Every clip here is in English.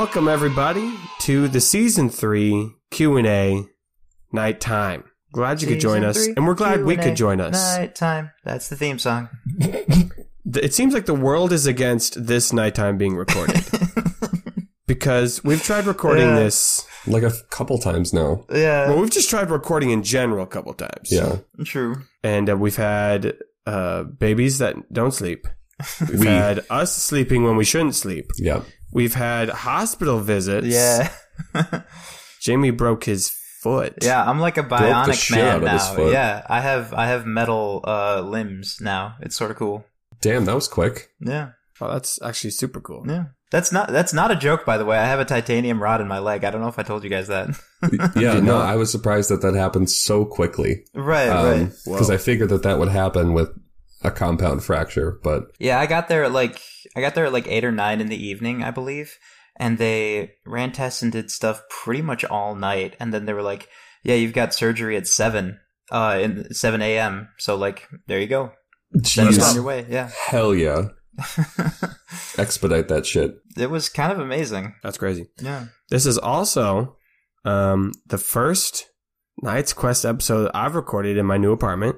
Well, welcome everybody to the season three Q and A nighttime. Glad you could join us, and we're glad we Q&A, could join us. Nighttime. That's the theme song. It seems like the world is against this nighttime being recorded because we've tried recording Yeah. this. like a f- couple times now. yeah, Well, we've just tried recording in general a couple times. Yeah. true. and uh, we've had uh, babies that don't sleep. We've We- had us sleeping when we shouldn't sleep. Yeah. We've had hospital visits. Yeah, Jamie broke his foot. yeah. I'm like a bionic man out of his now. Yeah, I have I have metal uh, limbs now. It's sort of cool. Damn, that was quick. Yeah, Oh, that's actually super cool. yeah. That's not that's not a joke, by the way. I have a titanium rod in my leg. I don't know if I told you guys that. Yeah, no. I was surprised that that happened so quickly. right, right. Because I figured that that would happen with a compound fracture, but Yeah, I got there at like I got there at like eight or nine in the evening, I believe, and they ran tests and did stuff pretty much all night, and then they were like, "Yeah, you've got surgery at seven, uh, in seven a.m. So like, there you go, send us Jeez. on your way." Yeah, hell yeah. Expedite that shit. it was kind of amazing. That's crazy. Yeah, This is also um, the first Knight's Quest episode I've recorded in my new apartment.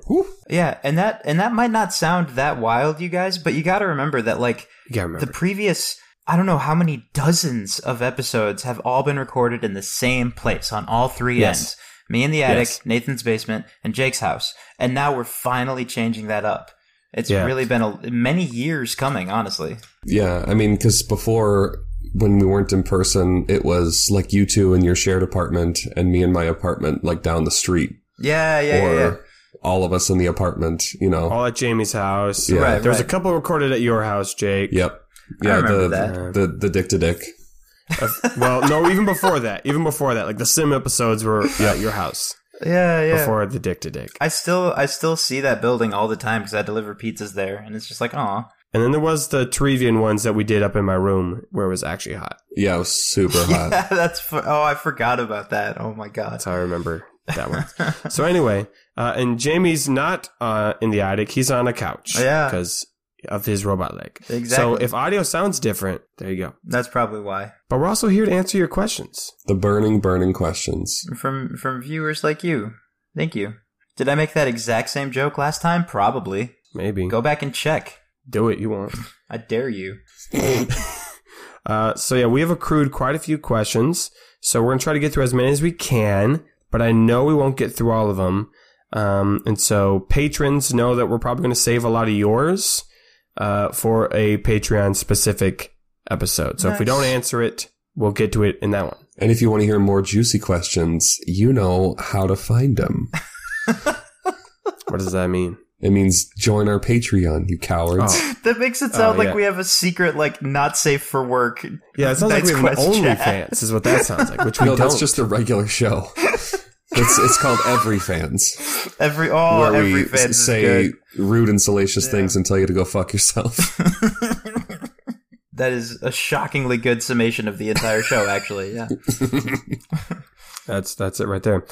yeah, and that and that might not sound that wild, you guys, but you got to remember that like remember. the previous I don't know how many dozens of episodes have all been recorded in the same place on all three Yes. ends. Me in the attic, Yes. Nathan's basement, and Jake's house. And now we're finally changing that up. It's Yeah. really been a, many years coming, honestly. Yeah, I mean, because before, when we weren't in person, it was like you two in your shared apartment and me in my apartment, like down the street. Yeah, yeah, or yeah, yeah. all of us in the apartment, you know. All at Jamie's house. Yeah. Right, There was a couple recorded at your house, Jake. Yep. I Yeah, remember the, that. the the dick to dick. Uh, well, no, even before that. Even before that. Like the sim episodes were at your house Yeah, yeah. before the Dick to Dick. I still, I still see that building all the time because I deliver pizzas there, and it's just like, oh, And then there was the Trevian ones that we did up in my room where it was actually hot. Yeah, it was super hot. yeah, that's. fu- Oh, I forgot about that. Oh my god. That's how I remember that one. so anyway, uh, and Jamie's not uh, in the attic. He's on a couch. Yeah. Because of his robot leg. Exactly. So if audio sounds different, there you go. That's probably why. But we're also here to answer your questions. the burning, burning questions. from from viewers like you. Thank you. Did I make that exact same joke last time? Probably. Maybe. Go back and check. Do it. You won't. I dare you. Uh, so yeah, we have accrued quite a few questions. So we're gonna try to get through as many as we can, but I know we won't get through all of them. Um, and so patrons know that we're probably gonna save a lot of yours uh, for a Patreon specific episode. So if we don't answer it, we'll get to it in that one. And if you want to hear more juicy questions, you know how to find them. What does that mean? It means join our Patreon, you cowards. Oh, That makes it sound Oh, like yeah. we have a secret, like not safe for work. yeah, it sounds like we Nice have an question. OnlyFans. Is what that sounds like. Which we no, don't. that's just a regular show. It's it's called Every Fans, Every oh, where every we fan s- is say good. rude and salacious Yeah. things and tell you to go fuck yourself. That is a shockingly good summation of the entire show. Actually, yeah. That's that's it right there.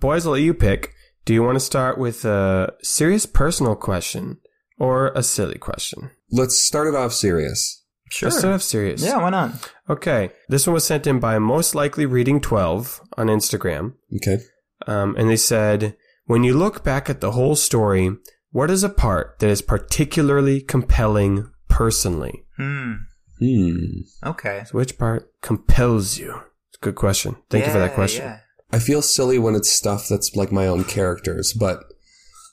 Boys, I'll let you pick. Do you want to start with a serious personal question or a silly question? Let's start it off serious. Sure. Let's start off serious. Yeah, why not? Okay. This one was sent in by most likely reading 12 on Instagram. Okay. Um, and they said, when you look back at the whole story, what is a part that is particularly compelling personally? Hmm. Hmm. Okay. So which part compels you? It's a good question. Thank you for that question. yeah. I feel silly when it's stuff that's like my own characters, but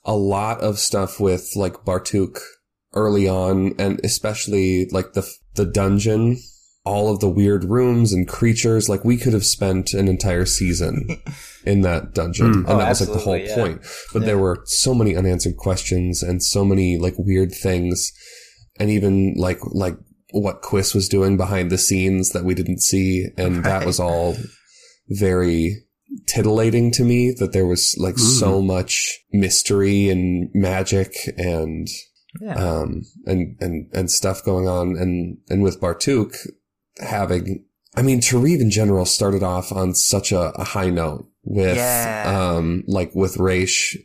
a lot of stuff with like Bartuk early on, and especially like the the dungeon, all of the weird rooms and creatures. Like we could have spent an entire season in that dungeon, Mm. and Oh, that was like the whole yeah. point. But there were so many unanswered questions and so many like weird things, and even like like what Quiz was doing behind the scenes that we didn't see, and that was all very titillating to me that there was like Mm. so much mystery and magic and Yeah. um and and and stuff going on and and with Bartuk having I mean Tarif in general started off on such a, a high note with Yeah. um like with Raish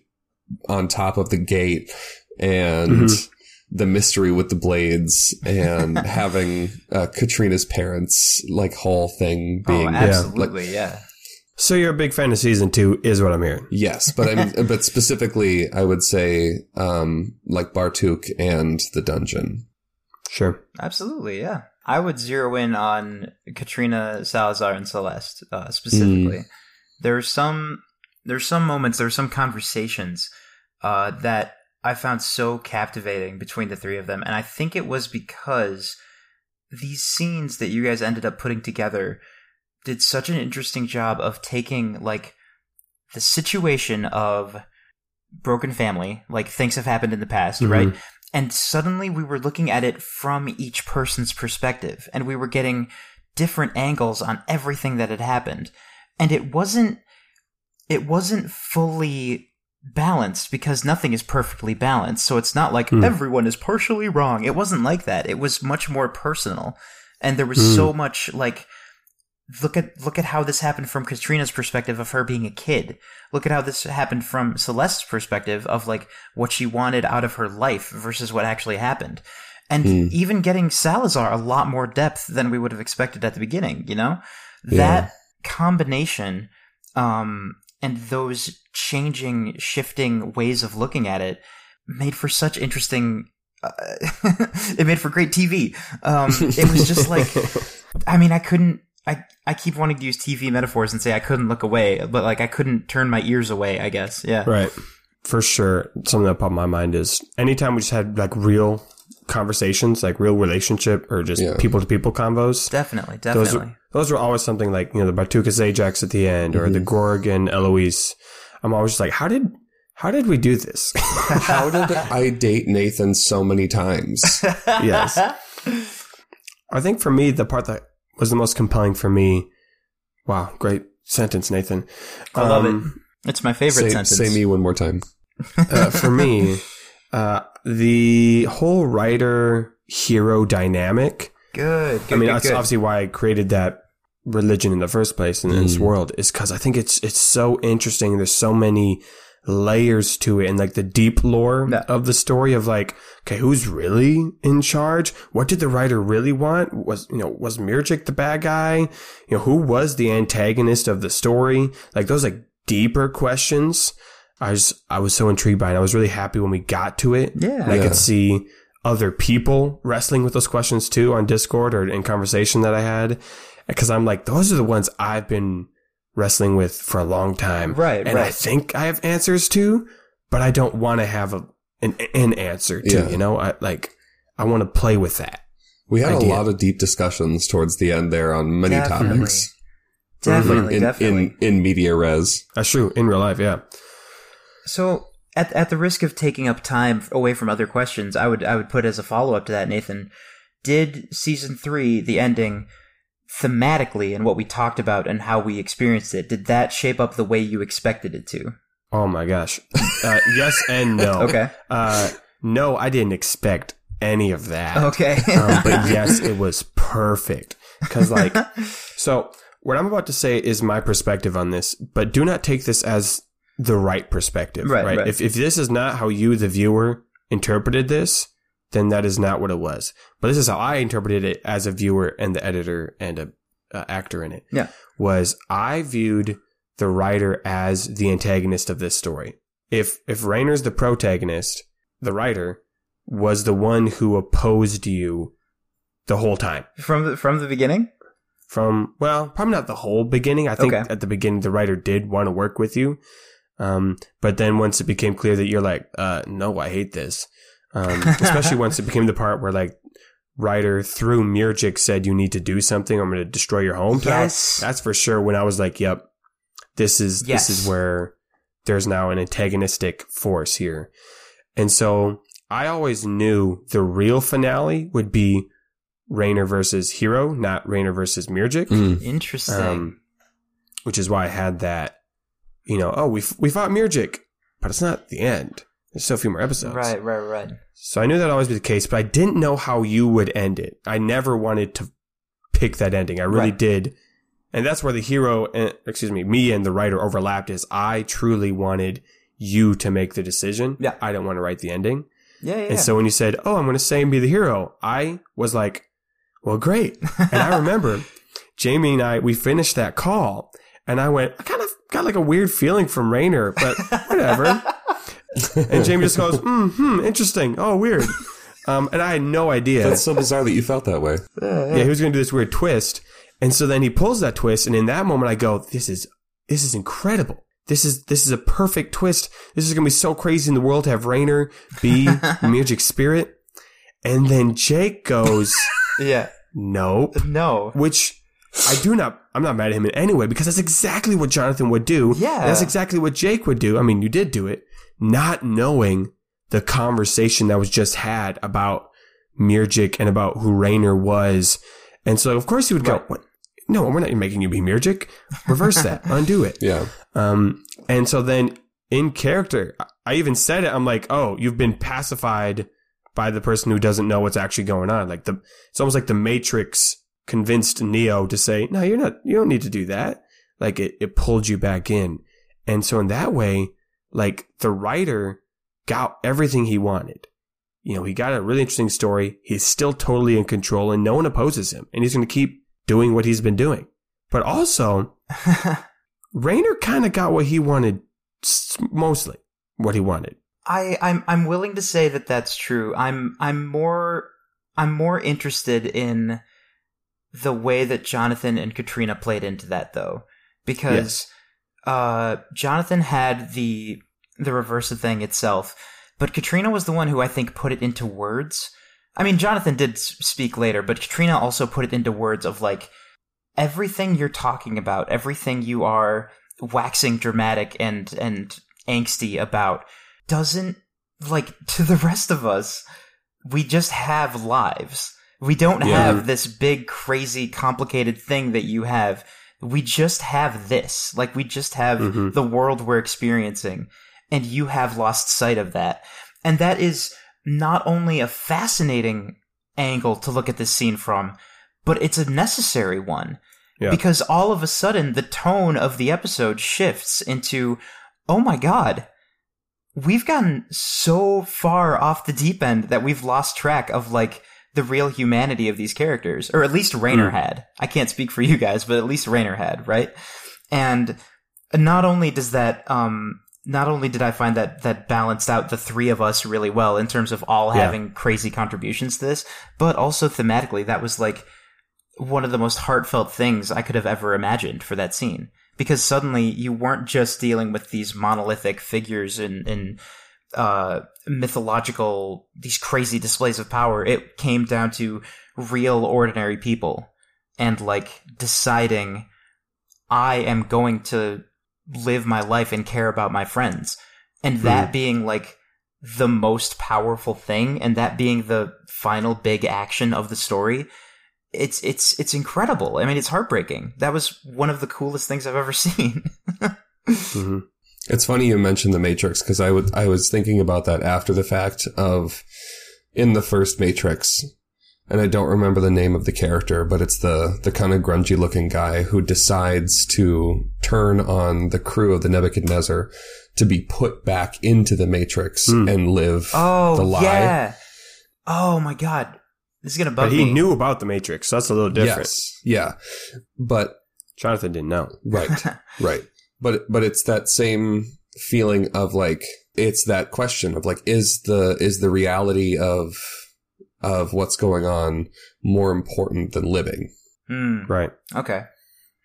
on top of the gate and Mhm. the mystery with the blades and having uh, Katrina's parents like whole thing being oh, absolutely, yeah. So you're a big fan of season two, is what I'm hearing. Yes, but I mean, but specifically, I would say um, like Bartuk and the dungeon. Sure. Absolutely, yeah. I would zero in on Katrina Salazar and Celeste uh, specifically. Mm. There's some there's some moments, there's some conversations uh, that I found so captivating between the three of them, and I think it was because these scenes that you guys ended up putting together did such an interesting job of taking like the situation of broken family, like things have happened in the past, mm-hmm. right? And suddenly we were looking at it from each person's perspective and we were getting different angles on everything that had happened. And it wasn't, it wasn't fully balanced because nothing is perfectly balanced. So it's not like mm. everyone is partially wrong. It wasn't like that. It was much more personal. And there was mm. so much like, look at look at how this happened from Katrina's perspective of her being a kid. Look at how this happened from Celeste's perspective of like what she wanted out of her life versus what actually happened. And mm. even getting Salazar a lot more depth than we would have expected at the beginning, you know? Yeah. That combination um and those changing shifting ways of looking at it made for such interesting uh, it made for great TV. Um, it was just like, I mean, I couldn't, I, I keep wanting to use TV metaphors and say I couldn't look away, but like I couldn't turn my ears away, I guess. Yeah. Right. For sure. Something that popped in my mind is anytime we just had like real conversations, like real relationship or just people to people convos. Definitely, definitely. Those, those were always something like, you know, the Bartukas Ajax at the end or mm-hmm. the Gorg and Eloise. I'm always just like, how did, how did we do this? how did I date Nathan so many times? yes. I think for me, the part that was the most compelling for me. Wow, great sentence, Nathan. I love um, it. It's my favorite say, sentence. Say me one more time. uh, for me, uh, the whole writer hero dynamic. Good. good I mean, good, that's good. obviously why I created that religion in the first place in mm. this world is because I think it's it's so interesting. There's so many layers to it and like the deep lore yeah. of the story of like, okay, who's really in charge? What did the writer really want? Was, you know, was Mirjik the bad guy? You know, who was the antagonist of the story? Like those like deeper questions. I was, I was so intrigued by it. I was really happy when we got to it. Yeah. I yeah. could see other people wrestling with those questions too on Discord or in conversation that I had. Cause I'm like, those are the ones I've been wrestling with for a long time. Right. And right. I think I have answers to, but I don't want to have a, an, an answer to, yeah. you know, I like, I want to play with that. We had idea. a lot of deep discussions towards the end there on many definitely. topics. Definitely, mm-hmm. in, definitely. In, in media res. That's true. In real life. Yeah. So at, at the risk of taking up time away from other questions, I would, I would put as a follow up to that, Nathan, did season three, the ending, thematically and what we talked about and how we experienced it, did that shape up the way you expected it to? Oh my gosh. Uh, yes and no. okay. Uh, no, I didn't expect any of that. Okay. um, but yes, it was perfect. Cause like, so what I'm about to say is my perspective on this, but do not take this as the right perspective. Right. right? right. If, if this is not how you, the viewer, interpreted this, then that is not what it was. But this is how I interpreted it as a viewer and the editor and a uh, actor in it. Yeah. Was I viewed the writer as the antagonist of this story. If if Raynor's the protagonist, the writer was the one who opposed you the whole time. From the from the beginning? From well, probably not the whole beginning. I think Okay. at the beginning the writer did want to work with you. Um, but then once it became clear that you're like, uh, no, I hate this. Um, especially once it became the part where like Ryder through Mirjik said you need to do something. I'm going to destroy your home." Yes. That's for sure. When I was like, yep, this is, Yes. this is where there's now an antagonistic force here. And so I always knew the real finale would be Raynor versus Hero, not Raynor versus Mirjik. Mm. Interesting. Um, which is why I had that, you know, oh, we, we fought Mirjik, but it's not the end. There's still a few more episodes. right, right, right. So I knew that would always be the case, but I didn't know how you would end it. I never wanted to pick that ending. I really Right. did. And that's where the hero, eh, excuse me, me and the writer overlapped is I truly wanted you to make the decision. Yeah. I don't want to write the ending. Yeah, yeah. And so when you said, "Oh, I'm going to say and be the hero," I was like, "Well, great." And I remember Jamie and I we finished that call, and I went, I kind of got like a weird feeling from Rainer, but whatever. And Jamie just goes, mm, "Hmm, interesting. Oh, weird." Um, and I had no idea. That's so bizarre that you felt that way. yeah, he was going to do this weird twist, and so then he pulls that twist, and in that moment, I go, "This is this is incredible." This is this is a perfect twist. This is gonna be so crazy in the world to have Rainer be Music Spirit. And then Jake goes, yeah. Nope. No. Which I do not I'm not mad at him in any way because that's exactly what Jonathan would do. Yeah. And that's exactly what Jake would do. I mean, you did do it, not knowing the conversation that was just had about Mirjik and about who Rayner was. And so of course he would go, Right. what? No, we're not making you be Mirjik. Reverse that. Undo it. Yeah. Um, and so then in character, I even said it. I'm like, oh, you've been pacified by the person who doesn't know what's actually going on. Like the, it's almost like the Matrix convinced Neo to say, no, you're not, you don't need to do that. Like it, it pulled you back in. And so in that way, like the writer got everything he wanted. You know, he got a really interesting story. He's still totally in control and no one opposes him and he's going to keep doing what he's been doing. But also, Rayner kind of got what he wanted, mostly what he wanted. I, I'm I'm willing to say that that's true. I'm I'm more I'm more interested in the way that Jonathan and Katrina played into that though, because uh, Jonathan had the the reverse of thing itself, but Katrina was the one who I think put it into words. I mean, Jonathan did speak later, but Katrina also put it into words of like everything you're talking about, everything you are waxing dramatic and and angsty about doesn't like to the rest of us we just have lives we don't Yeah. have this big crazy complicated thing that you have we just have this like we just have Mhm. the world we're experiencing and you have lost sight of that and that is not only a fascinating angle to look at this scene from but it's a necessary one Yeah. because all of a sudden the tone of the episode shifts into oh my god we've gotten so far off the deep end that we've lost track of like the real humanity of these characters or at least Rayner Mm. had i can't speak for you guys but at least Rayner had right and not only does that um not only did I find that that balanced out the three of us really well in terms of all Yeah. having crazy contributions to this, but also thematically, that was like one of the most heartfelt things I could have ever imagined for that scene. Because suddenly you weren't just dealing with these monolithic figures and, and uh, mythological, these crazy displays of power. It came down to real, ordinary people. And like deciding I am going to live my life and care about my friends. And that being like the most powerful thing and that being the final big action of the story it's it's it's incredible. I mean it's heartbreaking. That was one of the coolest things i've ever seen. Hmm It's funny you mentioned the Matrix because I would I was thinking about that after the fact of in the first Matrix, and I don't remember the name of the character, but it's the the kind of grungy looking guy who decides to turn on the crew of the Nebuchadnezzar to be put back into the Matrix Hmm. and live oh the lie. yeah oh my god this is gonna bug But he me knew about the Matrix, so that's a little different. Yes, yeah, but Jonathan didn't know. right, right. But but it's that same feeling of like it's that question of like is the is the reality of of what's going on more important than living Hmm, Right. okay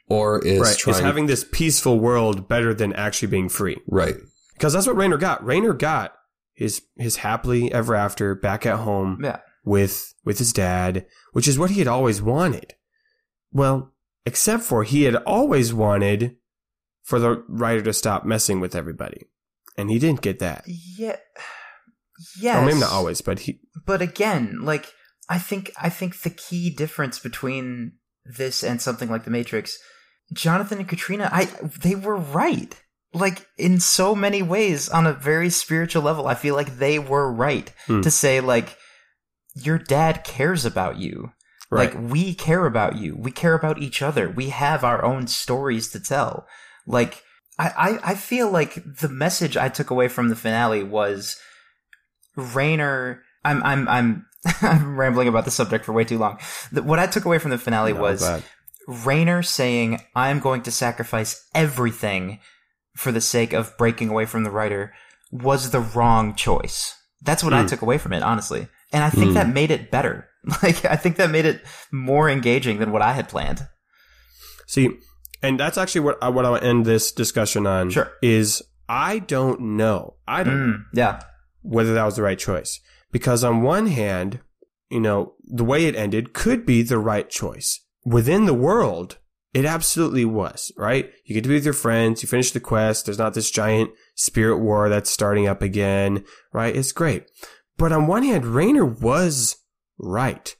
or is right. trying Is having this peaceful world better than actually being free? right Because that's what Rainer got. Rainer got his his happily ever after back at home yeah with with his dad, which is what he had always wanted. Well, except for he had always wanted for the writer to stop messing with everybody. And he didn't get that. yeah yes Or maybe not always, but he but again, like I think I think the key difference between this and something like The Matrix, Jonathan and Katrina, I they were right. Like in so many ways on a very spiritual level, I feel like they were right Hmm. to say like your dad cares about you. right. Like we care about you. We care about each other. We have our own stories to tell. Like I, I, I feel like the message I took away from the finale was Rayner, I'm, I'm, I'm, I'm rambling about the subject for way too long. The, what I took away from the finale No, was but- Rayner saying, I'm going to sacrifice everything for the sake of breaking away from the writer was the wrong choice. That's what I Hmm. took away from it, honestly. And I think Hmm. that made it better. Like, I think that made it more engaging than what I had planned. See, and that's actually what I, what I want to end this discussion on. Sure. Is I don't know. I don't Mm, yeah. whether that was the right choice. Because on one hand, you know, the way it ended could be the right choice. Within the world, it absolutely was, right? You get to be with your friends, you finish the quest, there's not this giant spirit war that's starting up again, right? It's great. But on one hand, Rayner was right.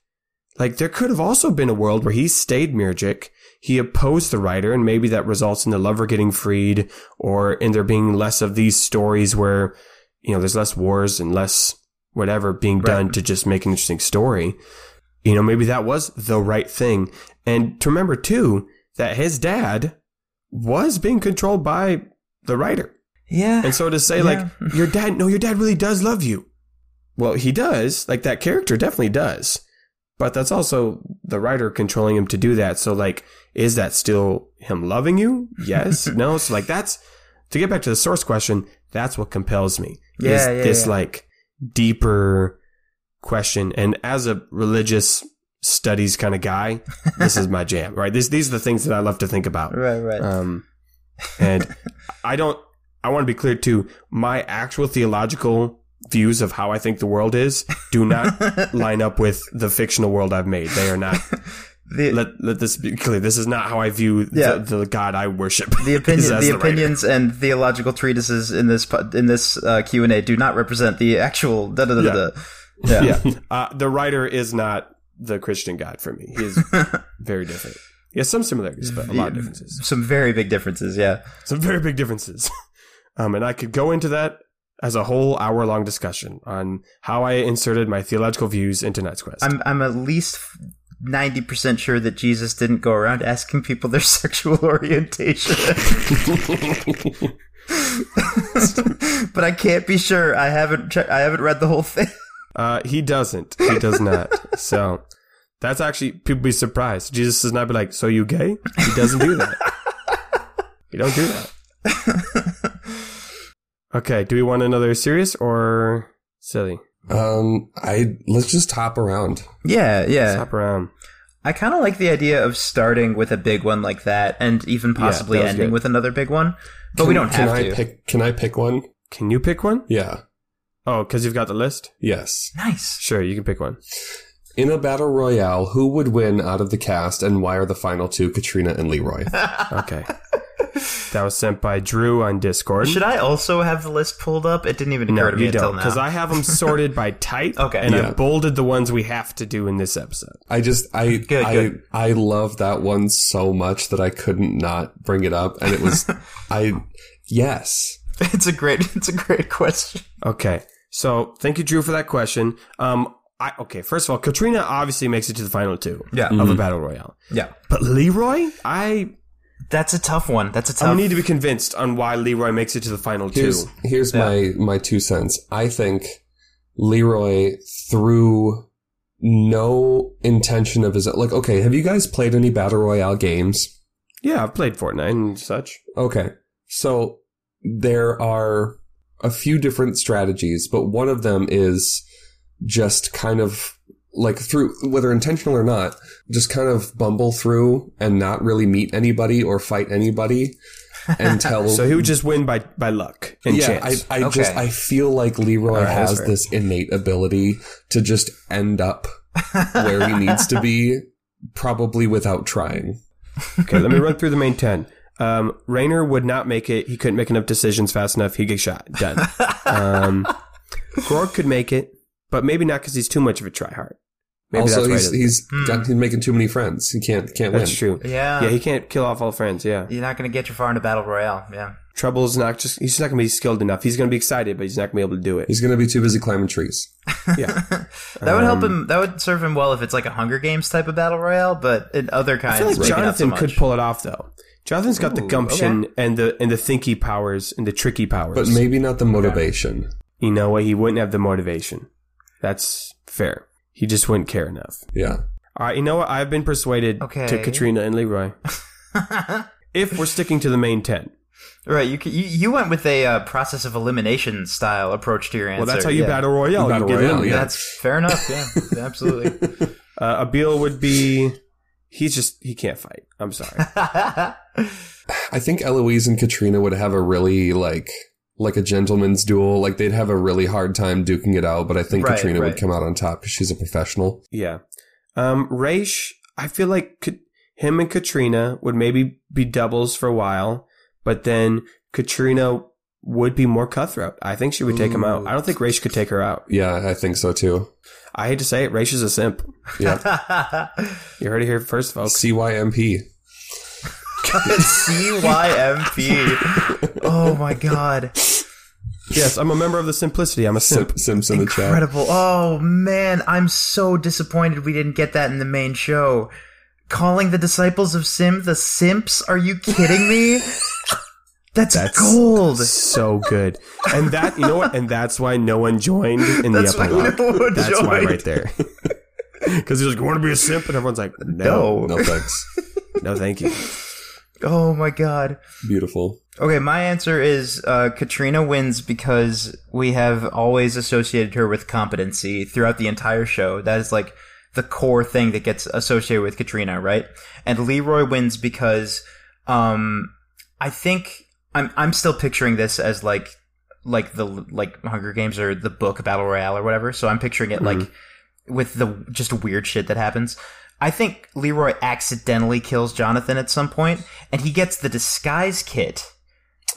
Like there could have also been a world where he stayed Mirjik, he opposed the writer, and maybe that results in the lover getting freed, or in there being less of these stories where, you know, there's less wars and less whatever being Right. done to just make an interesting story. You know, maybe that was the right thing. And to remember too, that his dad was being controlled by the writer. Yeah. And so to say Yeah. like, your dad, no, your dad really does love you. Well, he does. Like that character definitely does. But that's also the writer controlling him to do that. So like, is that still him loving you? Yes. no. So like that's, to get back to the source question, that's what compels me. Yeah, is yeah, this yeah. like deeper question. And as a religious studies kind of guy, this is my jam, right? This, these are the things that I love to think about. right, right. Um, and I don't, I want to be clear too. My actual theological views of how I think the world is do not line up with the fictional world I've made. They are not. the, Let, let this be clear. This is not how I view Yeah. the, the God I worship. the opinion, the the writer. opinions and theological treatises in this in this uh, Q and A do not represent the actual. Da, da, da, da, da. Yeah. Yeah. Uh, the writer is not the Christian God for me. He is very different. He has some similarities, but a lot of differences. Some very big differences. Yeah. Some very big differences. Um, and I could go into that as a whole hour long discussion on how I inserted my theological views into Knight's Quest. I'm I'm at least ninety percent sure that Jesus didn't go around asking people their sexual orientation. but I can't be sure. I haven't che- I haven't read the whole thing. Uh, he doesn't. He does not. so that's actually people be surprised. Jesus does not be like, "So you gay?" He doesn't do that. he don't do that. Okay. Do we want another serious or silly? Um, I let's just hop around. Yeah, yeah. Hop around. I kind of like the idea of starting with a big one like that, and even possibly that was ending good. with another big one. But we don't can have I to. pick? Can I pick one? Can you pick one? Yeah. Oh, because you've got the list. Yes. Nice. Sure, you can pick one. In a battle royale, who would win out of the cast, and why are the final two Katrina and Leroy? Okay. That was sent by Drew on Discord. Should I also have the list pulled up? It didn't even no, occur to me you until don't, now. because I have them sorted by type. Okay. and Yeah. I bolded the ones we have to do in this episode. I just I Good, I good. I love that one so much that I couldn't not bring it up, and it was I yes. it's a great, it's a great question. Okay. So thank you, Drew, for that question. Um, I, okay, first of all, Katrina obviously makes it to the final two Yeah. of a battle royale. Yeah, But Leroy, I that's a tough one. That's a tough. One. I need to be convinced on why Leroy makes it to the final Here's two. here's Yeah. my my two cents. I think Leroy through no intention of his like okay, have you guys played any battle royale games? Yeah, I've played Fortnite and such. Okay. So there are a few different strategies, but one of them is just kind of like through whether intentional or not, just kind of bumble through and not really meet anybody or fight anybody until So he would just win by by luck and yeah, chance. I, I just I feel like Leroy All right, has fair. this innate ability to just end up where he needs to be, probably without trying. okay, let me run through the main ten. Um, Rayner would not make it. He couldn't make enough decisions fast enough. He'd get shot. Done. Um, Grog could make it, but maybe not because he's too much of a tryhard. Maybe also, that's he's doesn't. he's, Hmm. got, he's making too many friends. He can't can't win. That's true. Yeah. Yeah, he can't kill off all friends. Yeah. You're not going to get you far into battle royale. Yeah. Trouble's not just, he's just not going to be skilled enough. He's going to be excited, but he's not going to be able to do it. He's going to be too busy climbing trees. Yeah. That would help Um, him. That would serve him well if it's like a Hunger Games type of battle royale, but in other kinds, I feel like maybe not so Jonathan much. could pull it off though. Jonathan's got the Ooh, gumption and the, and the thinky powers and the tricky powers. But maybe not the motivation. you know what? He wouldn't have the motivation. That's fair. He just wouldn't care enough. Yeah. All right, you know what? I've been persuaded Okay. to Katrina and Leroy. if we're sticking to the main ten. right, you, c- you you went with a uh, process of elimination style approach to your answer. Well, that's how you yeah. battle royale. You battle give royale, in. yeah. That's fair enough. Yeah, absolutely. Uh, Abil would be. He's just he can't fight. I'm sorry. I think Eloise and Katrina would have a really like like a gentleman's duel. Like they'd have a really hard time duking it out, but I think Right, Katrina right. would come out on top because she's a professional. Yeah. Um, Raish, I feel like Ka- him and Katrina would maybe be doubles for a while, but then Katrina would be more cutthroat. I think she would take him out. I don't think Raish could take her out. Yeah, I think so too. I hate to say it, Raish is a simp. Yeah. You heard it here first, folks. CYMP. CYMP. Oh my god. Yes, I'm a member of the Simplicity. I'm a simp. Sim- Sims in the chat. Incredible. Oh man, I'm so disappointed we didn't get that in the main show. Calling the disciples of Sim the simps? Are you kidding me? That's, That's gold. So good. And that, you know what? And that's why no one joined in That's the why epilogue. no one that's why right there. Because he's like, you want to be a simp? And everyone's like, no, No. No thanks. no, thank you. Oh my god. Beautiful. Okay, my answer is uh, Katrina wins because we have always associated her with competency throughout the entire show. That is like the core thing that gets associated with Katrina, right? And Leroy wins because um, I think I'm I'm still picturing this as like like the like Hunger Games or the book Battle Royale or whatever. So I'm picturing it like with the just weird shit that happens. I think Leroy accidentally kills Jonathan at some point, and he gets the disguise kit,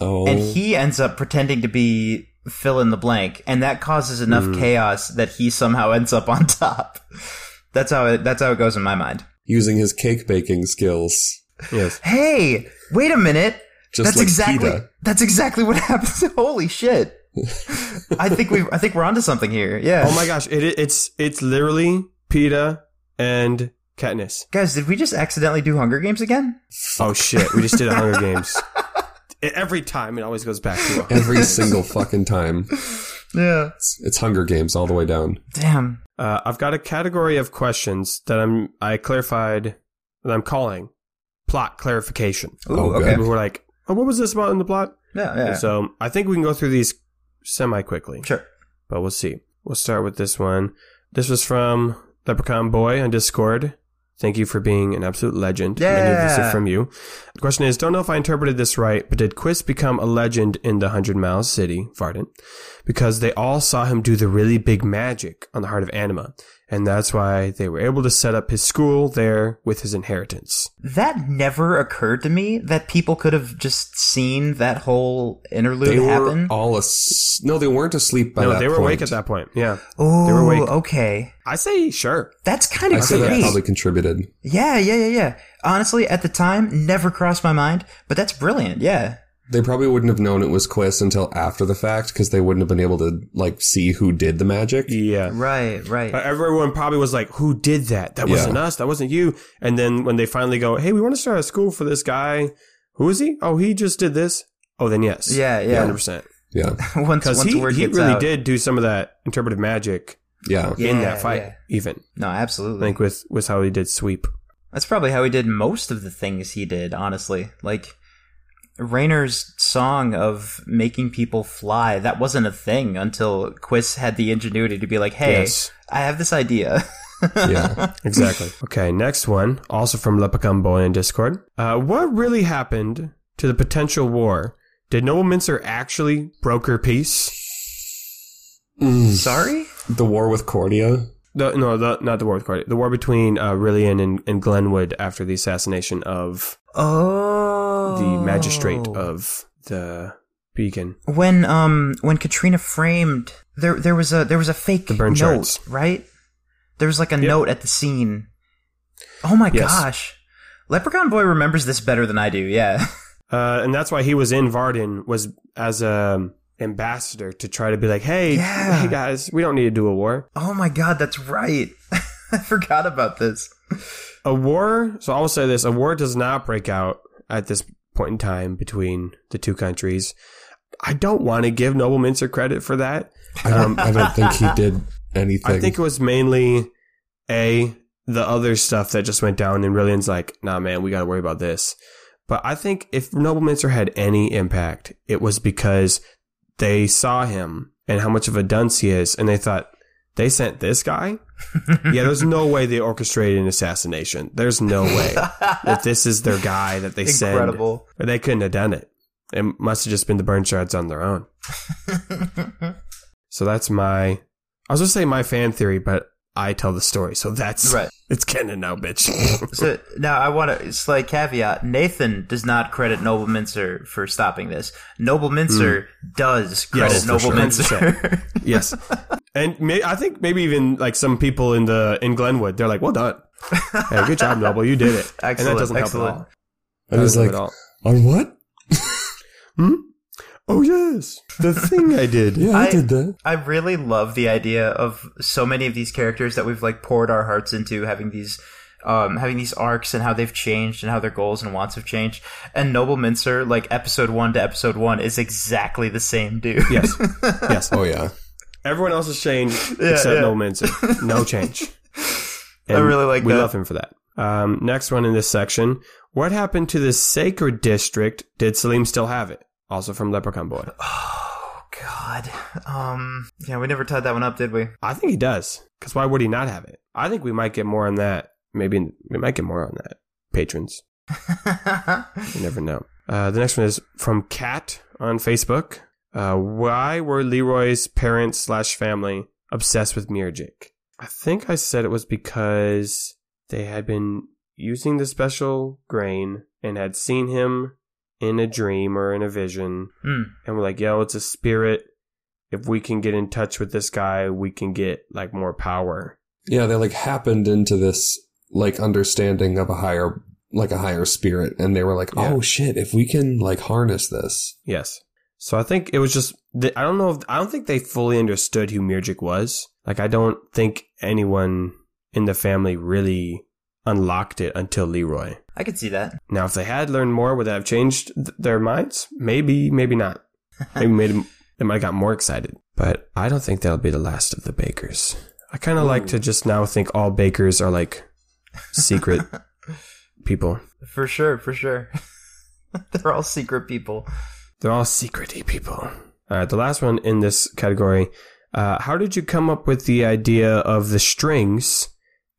Oh, and he ends up pretending to be fill in the blank, and that causes enough hmm. chaos that he somehow ends up on top. That's how it. That's how it goes in my mind. using his cake baking skills. Yes. Hey, wait a minute. Just that's like exactly. Peeta. That's exactly what happens. Holy shit! I think we. I think we're onto something here. Yeah. Oh my gosh, it, it's it's literally Peeta and Katniss. Guys, did we just accidentally do Hunger Games again? Oh shit, we just did Hunger Games. Every time it always goes back to Every single fucking time. Yeah. It's, it's Hunger Games all the way down. Damn. Uh, I've got a category of questions that I'm I clarified that I'm calling plot clarification. Ooh, Oh, okay. People were like, "Oh, what was this about in the plot?" Yeah, yeah. So I think we can go through these semi quickly, sure. but we'll see. We'll start with this one. This was from Leprechaun Boy on Discord. Thank you for being an absolute legend. Many of these are from you. The question is, don't know if I interpreted this right, but did Quist become a legend in the Hundred Mile City, Varden? Because they all saw him do the really big magic on the heart of Anima. And that's why they were able to set up his school there with his inheritance. That never occurred to me that people could have just seen that whole interlude They were happen. all as no, they weren't asleep by no, that they were point. awake at that point. Yeah. oh, they were oh, awake. okay. I say sure. That's kind of said that probably contributed. Yeah, yeah, yeah, yeah. Honestly, at the time, never crossed my mind, but that's brilliant. Yeah. They probably wouldn't have known it was Quiz until after the fact because they wouldn't have been able to like see who did the magic. Yeah. Right, right. Uh, Everyone probably was like, "Who did that? That wasn't Yeah. us. That wasn't you." And then when they finally go, "Hey, we want to start a school for this guy. Who is he? Oh, he just did this. Oh, then yes, Yeah, yeah. hundred percent. Yeah, once Because once he word he gets really out. did do some of that interpretive magic yeah. Yeah, in that fight. yeah. Even No, I absolutely. think with with how he did sweep. That's probably how he did most of the things he did, honestly. Like Rayner's song of making people fly, that wasn't a thing until Quiz had the ingenuity to be like, "Hey, Yes. I have this idea." Yeah. Exactly. okay, next one, also from Leprechaun Boy in Discord. Uh, what really happened to the potential war? Did Noble Mincer actually broker peace? Mm. Sorry? The war with Cordia. The, no, the, not the war with Cordia. The war between uh, Rillian and, and Glenwood after the assassination of Oh. The magistrate of the beacon. when um when Katrina framed there there was a there was a fake The note, charts. right? There was like a note at the scene. Oh my Yes. gosh. Leprechaun Boy remembers this better than I do, yeah. Uh, and that's why he was in Varden was as a ambassador to try to be like, hey, Yeah. hey guys, we don't need to do a war. Oh my god, that's right. I forgot about this. A war. So I will say this: a war does not break out at this point in time between the two countries. I don't want to give Noble Mincer credit for that, I don't. Um, I don't think he did anything. I think it was mainly a the other stuff that just went down, and Rillian's like, "Nah, man, we got to worry about this." But I think if Noble Mincer had any impact, it was because they saw him and how much of a dunce he is, and they thought they sent this guy. yeah, there's no way they orchestrated an assassination. There's no way that this is their guy that they send. Incredible. Or they couldn't have done it. It must have just been the burn shards on their own. So that's my, I was gonna say my fan theory, but I tell the story. So that's, Right. It's canon now, bitch. So now I want to slight caveat. Nathan does not credit Noble Mincer for stopping this. Noble Mincer does credit Yes, for Noble sure. Mincer. yes. And may, I think maybe even like some people in the, in Glenwood, they're like, well done. Hey, good job, Noble. You did it. excellent, and that doesn't excellent. help at all. I was like, on what? Hmm? Oh yes, the thing I did. Yeah, I, I- did that. I really love the idea of so many of these characters that we've like poured our hearts into having these um, having these arcs and how they've changed and how their goals and wants have changed. And Noble Mincer, like episode one to episode one, is exactly the same dude. Yes. Yes. Oh yeah. Everyone else has changed Yeah, except yeah. No Mincer. No change. I really like we that. love him for that. Um, next one in this section. What happened to the Sacred District? Did Salim still have it? Also from Leprechaun Boy. Oh God. Um. Yeah, we never tied that one up, did we? I think he does. Because why would he not have it? I think we might get more on that. Maybe we might get more on that. Patrons. You never know. Uh, the next one is from Kat on Facebook. Uh, why were Leroy's parents slash family obsessed with Mirjik? I think I said it was because they had been using the special grain and had seen him in a dream or in a vision Hmm. and we're like, yo, it's a spirit. If we can get in touch with this guy, we can get like more power. Yeah, they like happened into this like understanding of a higher like a higher spirit and they were like, Yeah. "Oh shit, if we can like harness this." Yes. So I think it was just, th- I don't know if, I don't think they fully understood who Mirjik was. Like, I don't think anyone in the family really unlocked it until Leroy. I could see that. Now, if they had learned more, would that have changed th- their minds? Maybe, maybe not. Maybe made them, they might have got more excited. But I don't think that'll be the last of the bakers. I kind of like to just now think all bakers are like secret people. For sure, for sure. They're all secret people. They're all secrety people. All right, the last one in this category. Uh, how did you come up with the idea of the strings?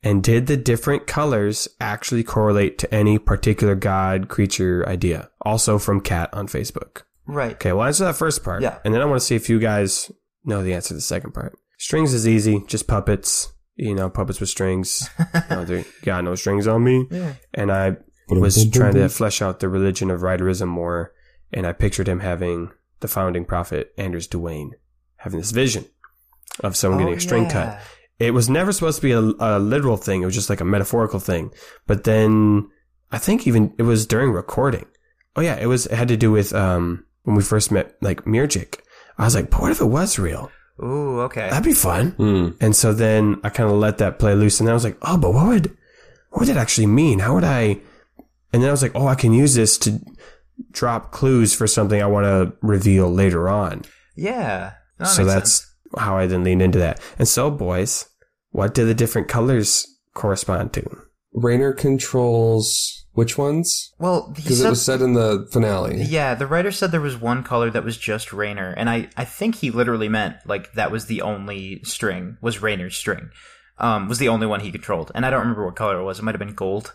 And did the different colors actually correlate to any particular god, creature idea? Also from Cat on Facebook. Right. Okay, well, answer that first part. Yeah. And then I want to see if you guys know the answer to the second part. Strings is easy, just puppets. You know, puppets with strings. you know, got no strings on me. Yeah. And I was trying to flesh out the religion of writerism more, and I pictured him having the founding prophet Anders Duane having this vision of someone getting Oh, a string oh, yeah. cut. It was never supposed to be a, a literal thing; it was just like a metaphorical thing. But then I think even it was during recording. Oh yeah, it was. It had to do with um when we first met, like Mirjik. I was like, but what if it was real? Ooh, okay. That'd be fun. Hmm. And so then I kind of let that play loose, and then I was like, oh, but what would what would that actually mean? How would I? And then I was like, oh, I can use this to drop clues for something I want to reveal later on. yeah. That so makes that's sense. how I then leaned into that. And so, boys, what do the different colors correspond to? Rainer controls which ones? well, Because it was said in the finale. yeah. The writer said there was one color that was just Rainer, and I I think he literally meant like that was the only string was Rainer's string. Um, was the only one he controlled, and I don't remember what color it was. It might have been gold.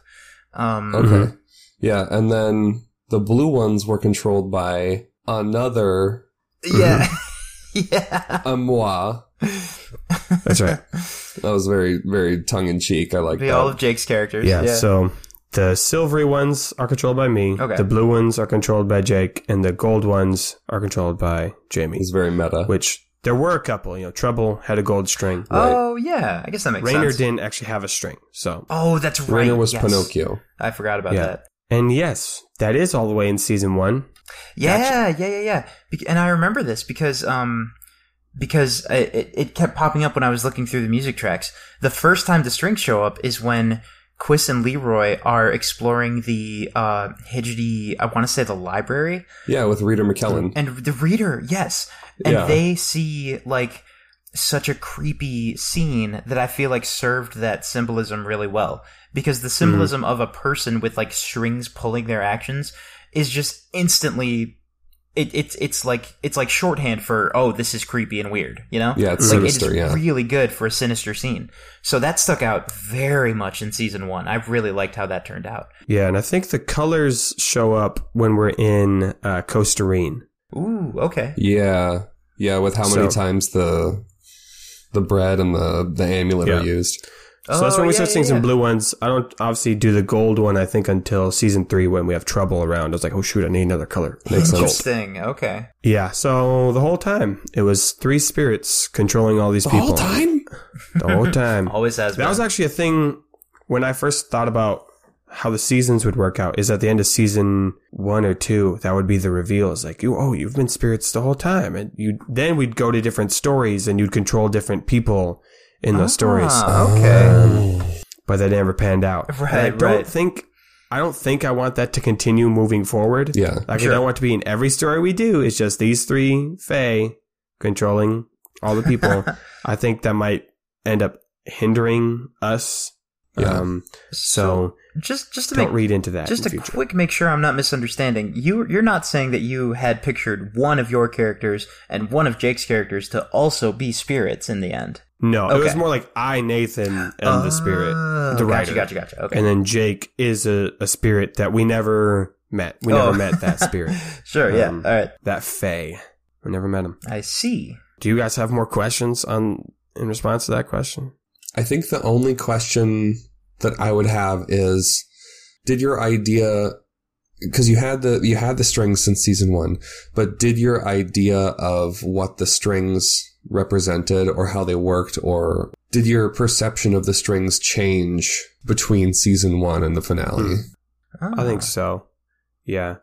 Um, Okay. Mhm. Yeah, and then the blue ones were controlled by another yeah, yeah. a moi. That's right. That was very, very tongue in cheek. I like Be that. all of Jake's characters. Yeah, Yeah. So the silvery ones are controlled by me. Okay. The blue ones are controlled by Jake, and the gold ones are controlled by Jamie. It's very meta. Which there were a couple. You know, Trouble had a gold string. oh yeah, I guess that makes sense. Rainer sense. didn't actually have a string. So, Oh, that's right. Rainer was yes. Pinocchio. I forgot about Yeah. that. and yes, that is all the way in season one. Yeah, yeah, yeah, yeah. Bec- And I remember this because um because it, it kept popping up when I was looking through the music tracks. The first time the strings show up is when Quiss and Leroy are exploring the uh Hidgety, I want to say the library, Yeah, with Reader McKellen. and the reader, yes, and Yeah. they see like such a creepy scene that I feel like served that symbolism really well. Because the symbolism of a person with like strings pulling their actions is just instantly it, it's it's like it's like shorthand for oh this is creepy and weird you know Yeah, it's like sinister, it's yeah. really good for a sinister scene so that stuck out very much in season one I really liked how that turned out Yeah, and I think the colors show up when we're in uh, Costa Rica. ooh okay Yeah, yeah. With how many So- times the the bread and the the amulet Yeah. are used. So that's Oh, when we yeah, start yeah, seeing some yeah. blue ones. I don't obviously do the gold one. I think until season three when we have trouble around. I was like, oh shoot, I need another color. Makes sense. interesting okay Yeah. So the whole time it was three spirits controlling all these The people. The whole time. The whole time. always has Been. that was actually a thing when I first thought about how the seasons would work out. Is at the end of season one or two that would be the reveal. It's like you, oh, you've been spirits the whole time, and you then we'd go to different stories and you'd control different people in those stories. Ah, okay Um, but that never panned out. And I Right, don't right. think I don't think I want that to continue moving forward. Yeah. Like Sure. I don't want to be in every story we do. It's just these three Fae controlling all the people. I think that might end up hindering us. Yeah. Um, so just just to don't make read into that. just in a future. quick make sure I'm not misunderstanding. You you're not saying that you had pictured one of your characters and one of Jake's characters to also be spirits in the end. No, it was more like I, Nathan, am the spirit, Oh, the gotcha, writer. Gotcha, gotcha. gotcha. Okay, and then Jake is a, a spirit that we never met. We never Oh. met that spirit, sure. Yeah. um, All right. that Fae. We never met him. I see. Do you guys have more questions on in response to that question? I think the only question that I would have is, did your idea, because you had the you had the strings since season one, but did your idea of what the strings represented or how they worked, or did your perception of the strings change between season one and the finale? Hmm. I think ah. so. Yeah.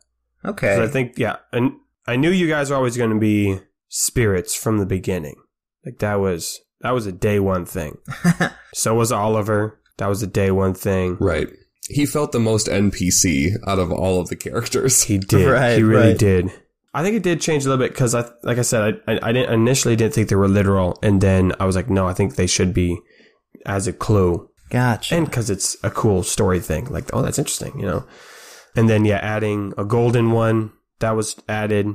Okay. I think yeah, and I knew you guys were always going to be spirits from the beginning. Like that was that was a day one thing. So was Oliver. That was a day one thing. Right. He felt the most NPC out of all of the characters. He did. Right, he really right. did. I think it did change a little bit because I, like I said, I, I, I didn't initially didn't think they were literal, and then I was like, no, I think they should be as a clue, gotcha. and because it's a cool story thing. Like, oh, that's interesting, you know. And then yeah, adding a golden one that was added,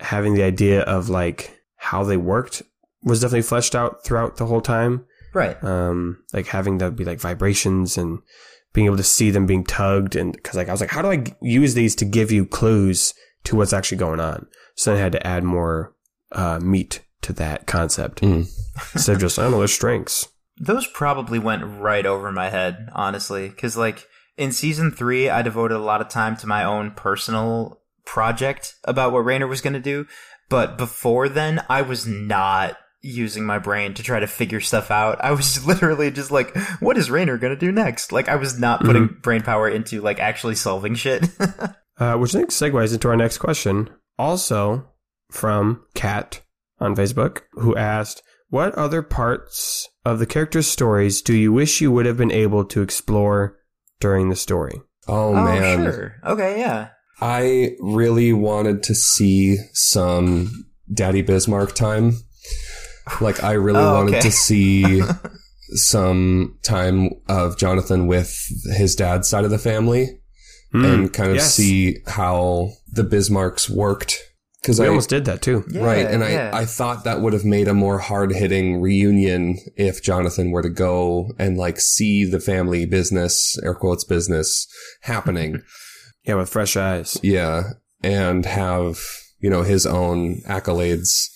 having the idea of like how they worked was definitely fleshed out throughout the whole time. right. Um, like having that be like vibrations and being able to see them being tugged, and because like I was like, how do I use these to give you clues to what's actually going on? So then I had to add more uh, meat to that concept Mm. instead of just I don't know their strengths. Those probably went right over my head, honestly, because like in season three, I devoted a lot of time to my own personal project about what Rainer was going to do. But before then, I was not using my brain to try to figure stuff out. I was literally just like, what is Rainer going to do next? Like, I was not putting brain power into like actually solving shit. Uh, which I think segues into our next question, also from Kat on Facebook, who asked, "What other parts of the characters' stories do you wish you would have been able to explore during the story?" Oh, man. sure. Okay, yeah. I really wanted to see some Daddy Bismarck time. Like, I really Oh, wanted okay. to see some time of Jonathan with his dad's side of the family Hmm, and kind of yes. see how the Bismarcks worked. Because I almost did that too. Yeah, right, and yeah. I I thought that would have made a more hard hitting reunion if Jonathan were to go and like see the family business, air quotes business, happening. Yeah, with fresh eyes. Yeah, and have you know his own accolades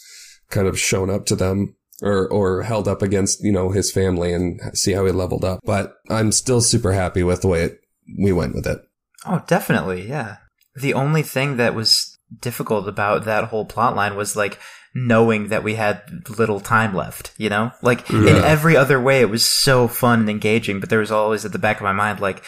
kind of shown up to them or or held up against you know his family and see how he leveled up. But I'm still super happy with the way it, we went with it. Oh, definitely, yeah. The only thing that was difficult about that whole plot line was like knowing that we had little time left, you know? Like in every other way it was so fun and engaging, but there was always at the back of my mind like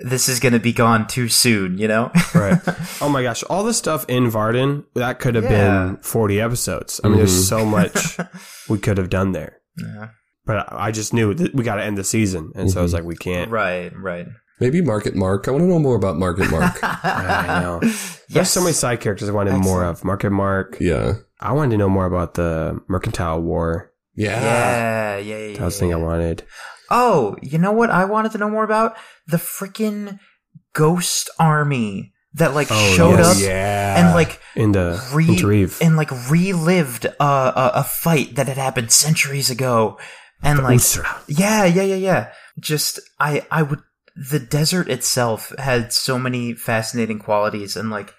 this is going to be gone too soon, you know? Right. Oh my gosh, all the stuff in Varden that could have Yeah. been 40 episodes. I mean, there's Mhm. so much we could have done there. yeah. But I just knew that we got to end the season, and so I was like, we can't. Right, right. Maybe Market Mark. I want to know more about Market Mark. I know. There's so many side characters I wanted more of. Market Mark. yeah. I wanted to know more about the Mercantile War Yeah. Yeah, yeah, yeah. That was the yeah, thing I wanted. Oh, you know what I wanted to know more about? The freaking ghost army that like Oh, showed yes. up yeah. and like in the re- Interreeve. and like relived a, a a fight that had happened centuries ago, and like Usra. yeah, yeah, yeah, yeah. Just I I would the desert itself had so many fascinating qualities and like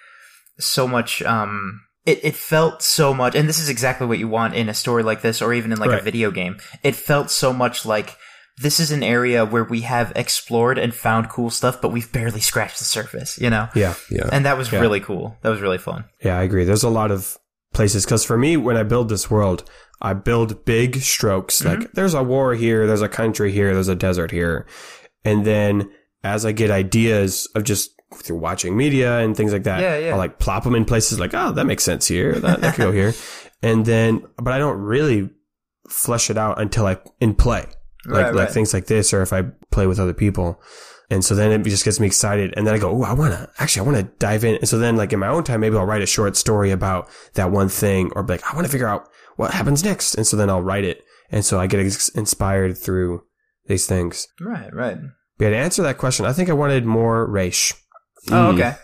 so much um it, it felt so much and this is exactly what you want in a story like this or even in like a video game. It felt so much like this is an area where we have explored and found cool stuff, but we've barely scratched the surface, you know? Yeah. Yeah. And that was Yeah. really cool. That was really fun. Yeah, I agree. There's a lot of places because for me, when I build this world, I build big strokes. Mm-hmm. Like there's a war here, there's a country here, there's a desert here, and then as I get ideas of just through watching media and things like that, Yeah, yeah. I'll like plop them in places like, oh, that makes sense here. That, that could go here, and then, but I don't really flesh it out until I in play, like Right, like right. things like this, or if I play with other people. And so then it just gets me excited. And then I go, oh, I want to, actually, I want to dive in. And so then like in my own time, maybe I'll write a short story about that one thing or be like, I want to figure out what happens next. And so then I'll write it. And so I get ex- inspired through these things. Right, right. But to answer that question, I think I wanted more Raish. Oh, Mm. okay.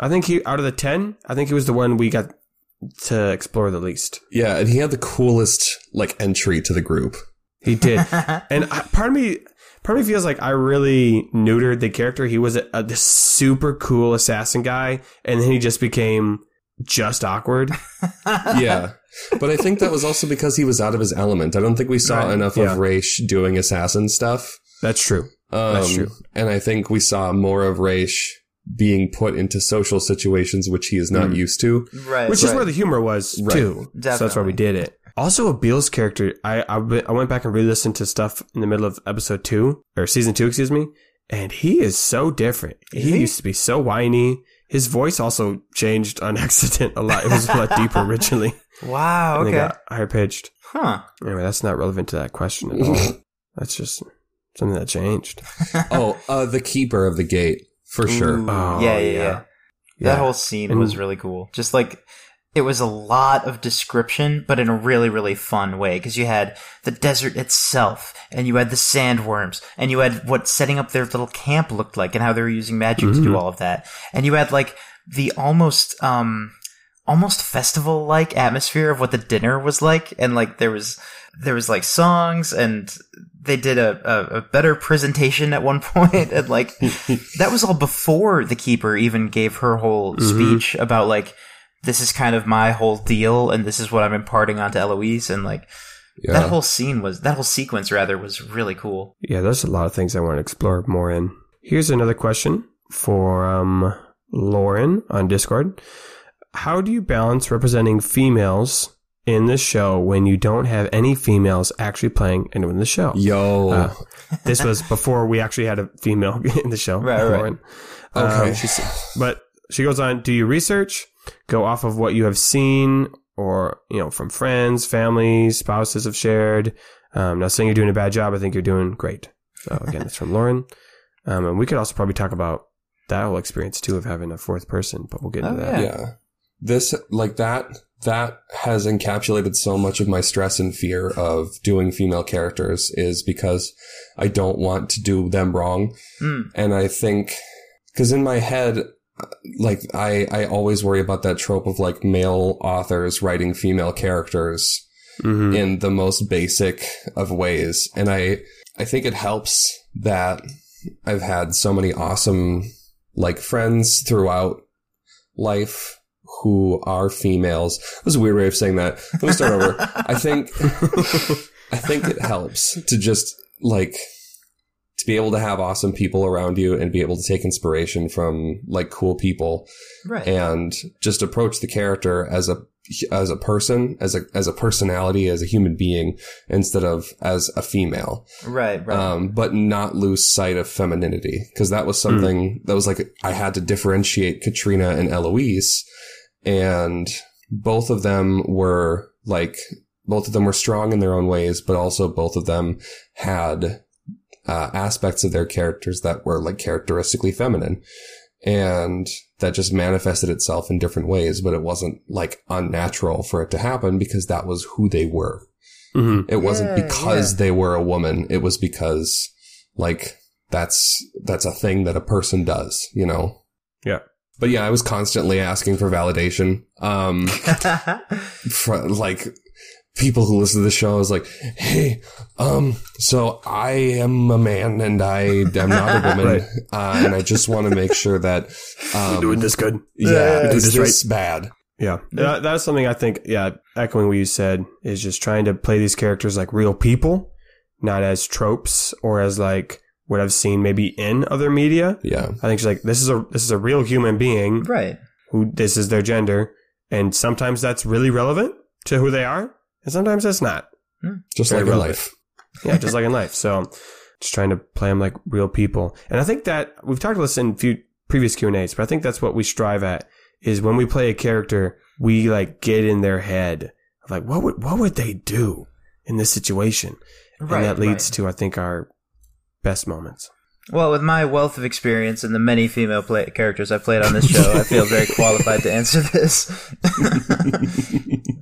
I think he, out of the 10, I think he was the one we got to explore the least. Yeah, and he had the coolest like entry to the group. He did. and I, part of me, part of me feels like I really neutered the character. He was a, a this super cool assassin guy, and then he just became just awkward. Yeah. But I think that was also because he was out of his element. I don't think we saw Right, enough yeah. of Raish doing assassin stuff. That's true. Um, That's true. And I think we saw more of Raish being put into social situations which he is not Mm. used to. right. Which is where the humor was Right. too. So that's why we did it. Also, Abil's character, I I went back and re-listened to stuff in the middle of episode two or season two, excuse me, and he is so different. Is he, he? used to be so whiny. His voice also changed on accident a lot. It was a lot deeper originally. Wow, And okay. it got higher pitched. Huh. Anyway, that's not relevant to that question at all. that's just something that changed. oh, uh, the keeper of the gate, for sure. Ooh, Oh, yeah, yeah, yeah. yeah. Yeah. That whole scene And- was really cool. Just like it was a lot of description, but in a really, really fun way. Because you had the desert itself, and you had the sandworms, and you had what setting up their little camp looked like, and how they were using magic to do Mhm. all of that. And you had like the almost, um, almost festival like atmosphere of what the dinner was like, and like there was there was like songs, and they did a, a, a better presentation at one point, and like that was all before the keeper even gave her whole Mhm. speech about like this is kind of my whole deal and this is what I'm imparting onto Eloise and like Yeah. that whole scene was that whole sequence rather was really cool. Yeah, there's a lot of things I want to explore more in. Here's another question for um, Lauren on Discord. How do you balance representing females in the show when you don't have any females actually playing and in the show? Yo. Uh, this was before we actually had a female in the show. Right, right. Okay. Um, but she goes on, do you research, go off of what you have seen or, you know, from friends, family, spouses have shared? Um, not saying you're doing a bad job. I think you're doing great. So again, it's from Lauren. Um, and we could also probably talk about that whole experience too of having a fourth person, but we'll get into Oh, that. yeah. yeah. This, like that, that has encapsulated so much of my stress and fear of doing female characters is because I don't want to do them wrong. Mm. And I think, cause in my head, like I, I always worry about that trope of like male authors writing female characters Mhm. in the most basic of ways. And I, I think it helps that I've had so many awesome, like friends throughout life who are females. That was a weird way of saying that. Let me start over. I think, I think it helps to just like, to be able to have awesome people around you and be able to take inspiration from like cool people Right. and just approach the character as a as a person, as a as a personality, as a human being, instead of as a female. right, right. Um, but not lose sight of femininity because that was something that was like I had to differentiate Katrina and Eloise, and both of them were like both of them were strong in their own ways, but also both of them had uh, aspects of their characters that were like characteristically feminine. And that just manifested itself in different ways, but it wasn't like unnatural for it to happen because that was who they were. hmm It wasn't Yeah, because yeah. they were a woman. It was because like that's that's a thing that a person does, you know. Yeah. But yeah, I was constantly asking for validation. Um for like people who listen to the show is like, "Hey, um so I am a man and I am not a woman Right. uh, and I just want to make sure that um this good. yeah, Yeah, you did is this right. this bad?" Yeah, that, that's something I think. Yeah, echoing what you said is just trying to play these characters like real people, not as tropes or as like what I've seen maybe in other media. Yeah. I think she's like this is a this is a real human being right. who this is their gender, and sometimes that's really relevant to who they are, and sometimes that's not. Hmm. Just Very like in life. Yeah, just like in life. So just trying to play them like real people. And I think that we've talked about this in few previous Q and A's, but I think that's what we strive at is when we play a character, we like get in their head like, what would, what would they do in this situation? Right. and that leads right. to, I think, our best moments. Well, with my wealth of experience and the many female play- characters I've played on this show, I feel very qualified to answer this.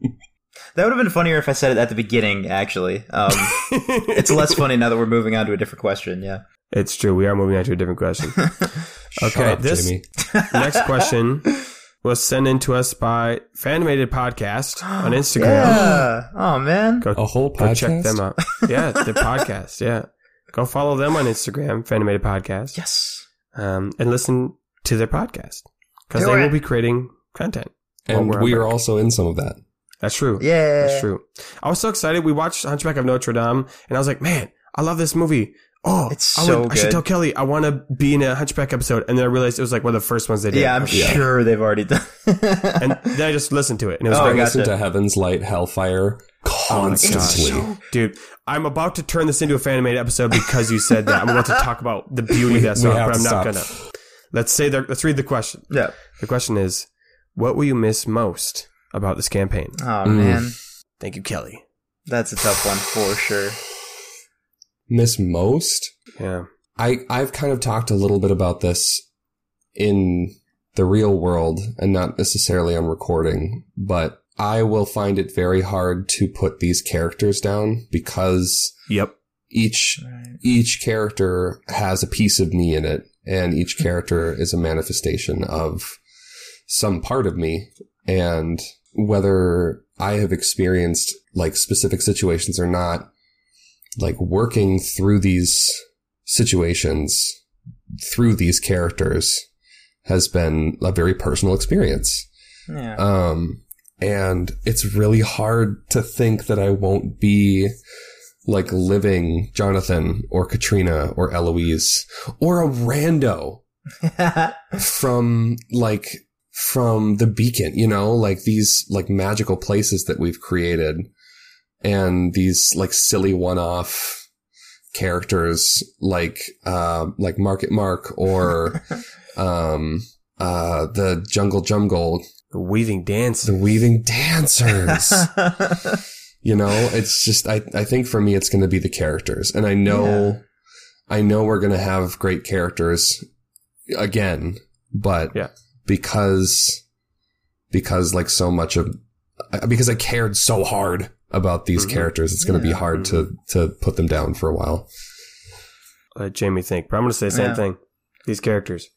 that would have been funnier if I said it at the beginning. Actually, um, it's less funny now that we're moving on to a different question. Yeah. It's true. We are moving on to a different question. Okay, up, this- Jamie. Next question was sent in to us by Fanimated Podcast on Instagram. Yeah. Oh man. Go A whole Go podcast. check them out. Yeah, the podcast. Yeah. Go follow them on Instagram, Fanimated Podcast, Yes. um, and listen to their podcast because they it. will be creating content. And we're we on are break. also in some of that. That's true. Yeah. That's true. I was so excited. We watched Hunchback of Notre Dame, and I was like, man, I love this movie. Oh, It's I, so I should tell Kelly I want to be in a Hunchback episode, and then I realized it was like one of the first ones they did. Yeah, I'm Yeah. sure they've already done. and then I just listened to it, and it was Oh, great. I gotcha. listen to Heaven's Light, Hellfire Oh constantly. Dude, I'm about to turn this into a fan-made episode because you said that. I'm about to talk about the beauty of that we song, but I'm to not stop. gonna. Let's say the, let's read the question. yeah. The question is, what will you miss most about this campaign? Oh Mm. man, Thank you, Kelly. that's a tough one for sure. Miss most. Yeah. I I've kind of talked a little bit about this in the real world and not necessarily on recording, but I will find it very hard to put these characters down because Yep. each Right. each character has a piece of me in it and each character is a manifestation of some part of me and whether I have experienced like specific situations or not like working through these situations through these characters has been a very personal experience Yeah. um, and it's really hard to think that I won't be like living Jonathan or Katrina or Eloise or a rando from like from the beacon, you know, like these like magical places that we've created and these like silly one-off characters like uh like Market Mark or um uh the Jungle Jungle The weaving Dancers. the weaving dancers. you know, it's just I I think for me it's going to be the characters, and I know I know we're going to have great characters again, but Yeah. Because because like so much of because I cared so hard about these Mhm. characters, it's going to be Yeah. hard to mm-hmm. to put them down for a while. Let Jamie think. But I'm going to say the same Yeah. thing. These characters.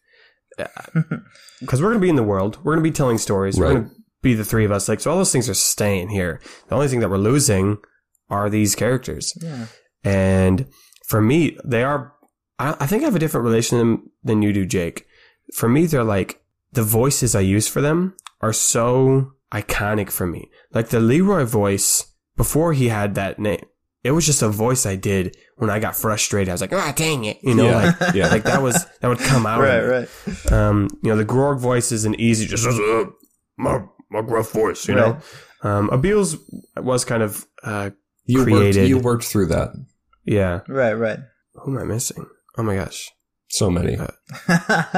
Uh, because we're going to be in the world. We're going to be telling stories. We're going to be the three of us. Like, so all those things are staying here. The only thing that we're losing are these characters. yeah. And for me, they are, I, I think I have a different relation to them than you do, Jake. For me, they're like, the voices I use for them are so iconic for me. Like the Leroy voice before he had that name, it was just a voice I did when I got frustrated. I was like, ah, dang it. You know, Yeah. like, Yeah. like that was, that would come out. Right. Right. Um, you know, the Grog voice is an easy, just uh, my, my gruff voice, you know? Um, Abil's was kind of, uh, You Created. worked you worked through that. yeah. Right. Right. Who am I missing? Oh my gosh. So many. Uh,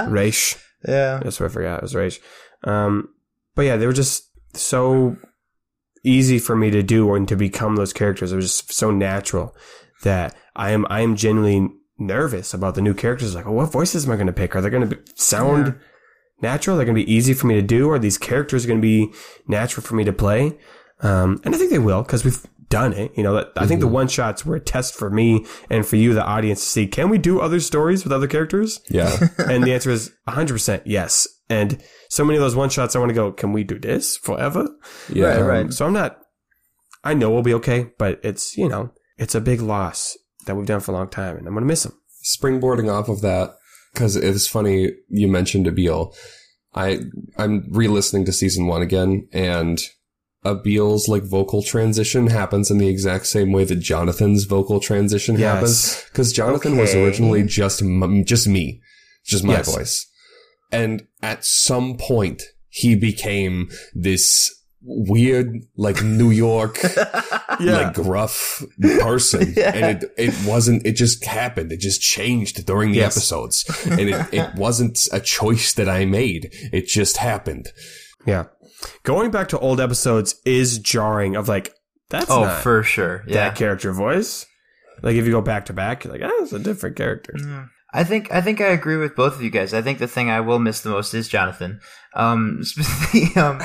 Raish. Yeah. That's what I forgot. It was Raish. Um, but yeah, they were just so easy for me to do and to become those characters. It was just so natural that I am, I am genuinely nervous about the new characters. Like, oh, what voices am I going to pick? Are they going to sound Yeah. natural? They're going to be easy for me to do? Are these characters going to be natural for me to play? Um, and I think they will because we've done it. You know, that, I think the Mhm. one shots were a test for me and for you, the audience, to see can we do other stories with other characters? Yeah. and the answer is 100% yes. And so many of those one shots, I want to go, can we do this forever? Yeah. Right, right. Um, so I'm not, I know we'll be okay, but it's, you know, it's a big loss that we've done for a long time and I'm going to miss them. springboarding off of that, because it was funny you mentioned Abiel. I I'm re-listening to season one again, and Abiel's like vocal transition happens in the exact same way that Jonathan's vocal transition Yes. happens. Because Jonathan was originally just m- just me, just my Yes. voice, and at some point he became this weird like New York like gruff person Yeah. and it it wasn't it just happened it just changed during the Yes. episodes and it, it wasn't a choice that i made it just happened Yeah. Going back to old episodes is jarring of like, that's oh, not for sure. Yeah. that character voice. Like if you go back to back, you're like, ah, it's a different character. Mm. I think I think I agree with both of you guys. I think the thing I will miss the most is Jonathan. Um, the, um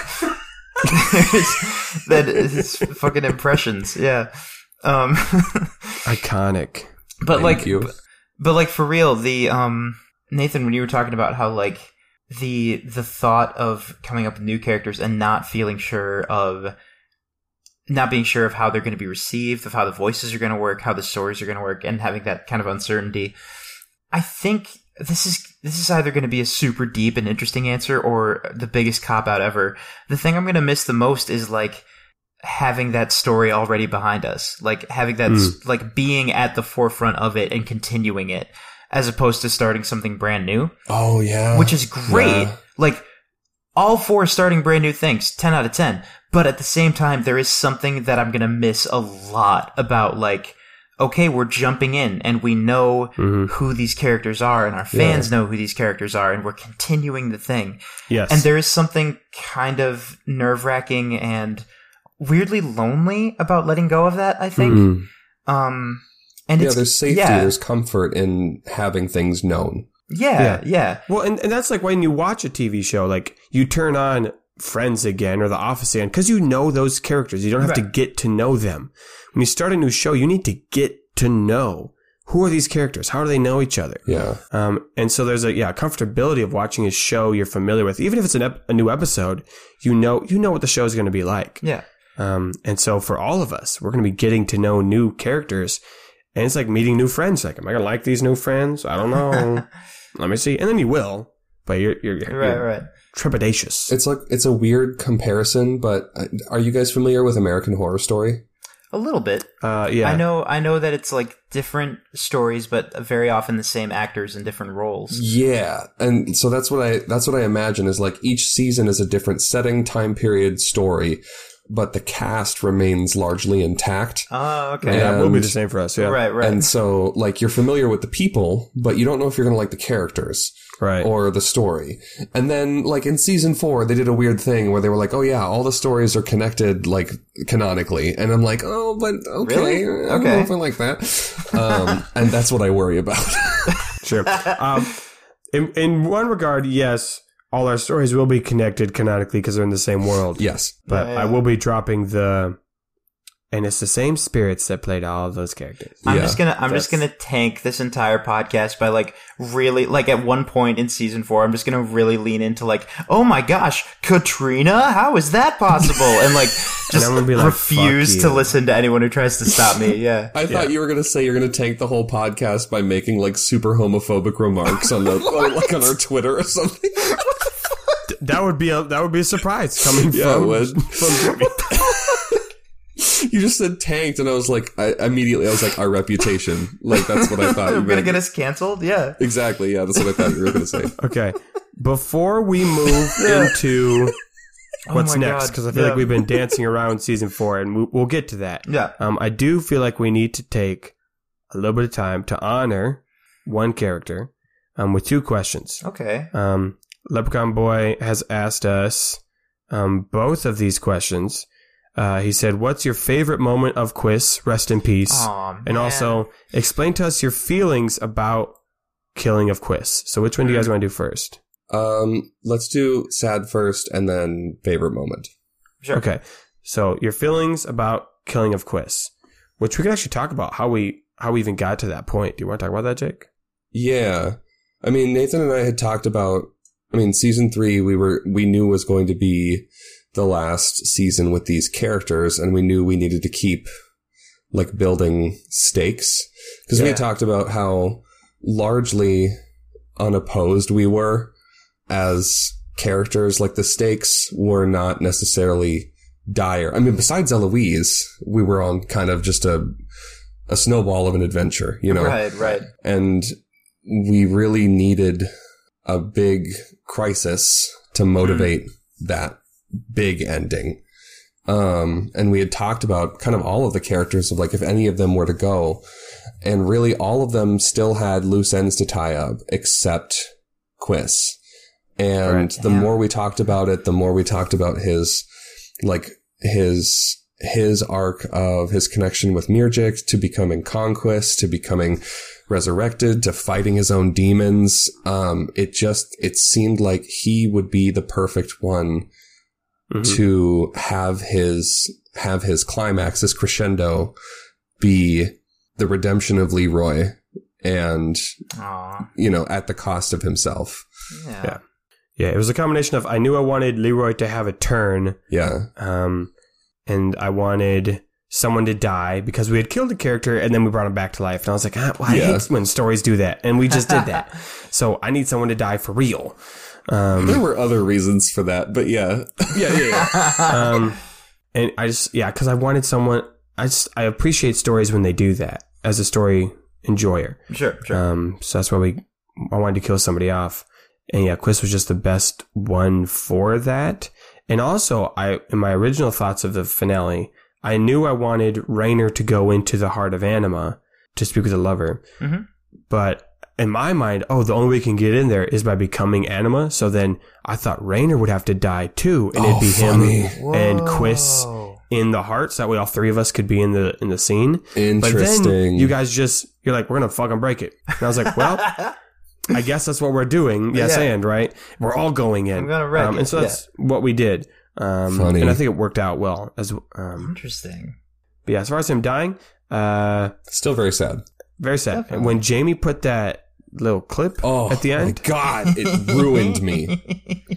that is fucking impressions. Yeah. Um, Iconic. but Thank like, you. but, but like for real, the um Nathan, when you were talking about how like the the thought of coming up with new characters and not feeling sure of not being sure of how they're going to be received, of how the voices are going to work, how the stories are going to work, and having that kind of uncertainty. I think this is this is either going to be a super deep and interesting answer or the biggest cop out ever. The thing I'm going to miss the most is like having that story already behind us, like having that hmm. like being at the forefront of it and continuing it, as opposed to starting something brand new oh yeah which is great. Yeah. Like all four starting brand new things, ten out of ten. But at the same time, there is something that I'm gonna miss a lot about like, okay, we're jumping in and we know Mhm. who these characters are and our fans know who these characters are and we're continuing the thing. Yes. And there is something kind of nerve wracking and weirdly lonely about letting go of that, I think. Mhm. Um and yeah it's there's safety yeah, there's comfort in having things known yeah, Yeah. yeah. Well, and, and that's like when you watch a TV show, like you turn on Friends again or The Office again because you know those characters. You don't have to get to know them. When you start a new show, you need to get to know who are these characters? How do they know each other? yeah Um, and so there's a yeah comfortability of watching a show you're familiar with, even if it's an ep- a new episode. You know you know what the show is going to be like. Yeah. Um, and so for all of us, we're going to be getting to know new characters, and it's like meeting new friends. Like, am I going to like these new friends? I don't know. Let me see. And then you will, but you're you're, you're Right, right. trepidatious. it's like it's a weird comparison but uh, are you guys familiar with american horror story A little bit. Uh, yeah. I know I know that it's like different stories but very often the same actors in different roles. Yeah, and so that's what I that's what I imagine is like each season is a different setting, time period, story, but the cast remains largely intact. Oh, okay. Yeah, it will be and- the same for us. Yeah. Right, right. And so like you're familiar with the people, but you don't know if you're going to like the characters Right. or the story. And then like in season 4, they did a weird thing where they were like, "Oh yeah, all the stories are connected like canonically." And I'm like, "Oh, but okay. Really? I don't know Okay. if I like that." Um, and that's what I worry about. Sure. Um, in, in one regard, yes, all our stories will be connected canonically because they're in the same world. yes. But Yeah, yeah. I will be dropping the, and it's the same spirits that played all of those characters. I'm Yeah, just gonna I'm just gonna tank this entire podcast by like really like at one point in season four I'm just gonna really lean into like oh my gosh Katrina how is that possible and like just I'm gonna be like, refuse to listen to anyone who tries to stop me yeah I thought you were gonna say you're gonna tank the whole podcast by making like super homophobic remarks on the like on our Twitter or something. That would be a that would be a surprise coming Yeah, it from would. from Jimmy. you just said tanked, and I was like, I immediately I was like, our reputation. Like that's what I thought. you I'm gonna get us canceled yeah exactly. Yeah, that's what I thought you were gonna say. Okay. Before we move into what's Oh next, because I feel yeah. like we've been dancing around season four, and we, we'll get to that. yeah Um, I do feel like we need to take a little bit of time to honor one character um, with two questions. okay Um, Leprechaun Boy has asked us um, both of these questions. Uh, he said, What's your favorite moment of Quiz? Rest in peace. Aw, and man. also, explain to us your feelings about killing of Quiz. So, which one do you guys want to do first? Um, let's do sad first, and then favorite moment. sure Okay. So, your feelings about killing of Quiz, which we could actually talk about how we how we even got to that point. Do you want to talk about that, Jake? Yeah. I mean, Nathan and I had talked about, I mean, season three, we were, we knew was going to be the last season with these characters and we knew we needed to keep like building stakes because we had talked about how largely unopposed we were as characters. Like the stakes were not necessarily dire. I mean, besides Eloise, we were on kind of just a, a snowball of an adventure, you know? Right, right. and we really needed a big crisis to motivate that big ending. Um, and we had talked about kind of all of the characters of like if any of them were to go, and really all of them still had loose ends to tie up except Quiz. And Right. the Yeah. more we talked about it, the more we talked about his like his his arc of his connection with Mirjik to becoming Conquest to becoming resurrected to fighting his own demons. Um, it just it seemed like he would be the perfect one Mhm. to have his have his climax, his crescendo, be the redemption of Leroy, and Aw. you know at the cost of himself. Yeah. Yeah. Yeah, it was a combination of I knew I wanted Leroy to have a turn, Yeah, um, and I wanted someone to die because we had killed a character and then we brought him back to life. And I was like, ah, well, I Yeah. hate when stories do that, and we just did that. so I need someone to die for real. Um, there were other reasons for that, but yeah, yeah, yeah. yeah. um, and I just yeah, because I wanted someone. I just I appreciate stories when they do that as a story enjoyer. Sure, sure. Um, so that's why we I wanted to kill somebody off, and yeah, Quiz was just the best one for that. And also, I in my original thoughts of the finale, I knew I wanted Rainer to go into the heart of Anima to speak with a lover, Mhm. but in my mind, oh, the only way we can get in there is by becoming Anima. So then I thought Rainer would have to die too, and it'd Oh, be funny. him and Quiz Whoa. in the heart. So that way, all three of us could be in the in the scene. But then you guys just you're like, we're gonna fucking break it. And I was like, well, I guess that's what we're doing. Yes, Yeah. and right, we're all going in. I'm gonna wreck um, it, and so that's what we did. Um, Funny. and I think it worked out well as. Um, Interesting. but yeah, as far as him dying, uh, Still very sad. very sad. Definitely. When Jamie put that little clip Oh, at the my end, God, it ruined me.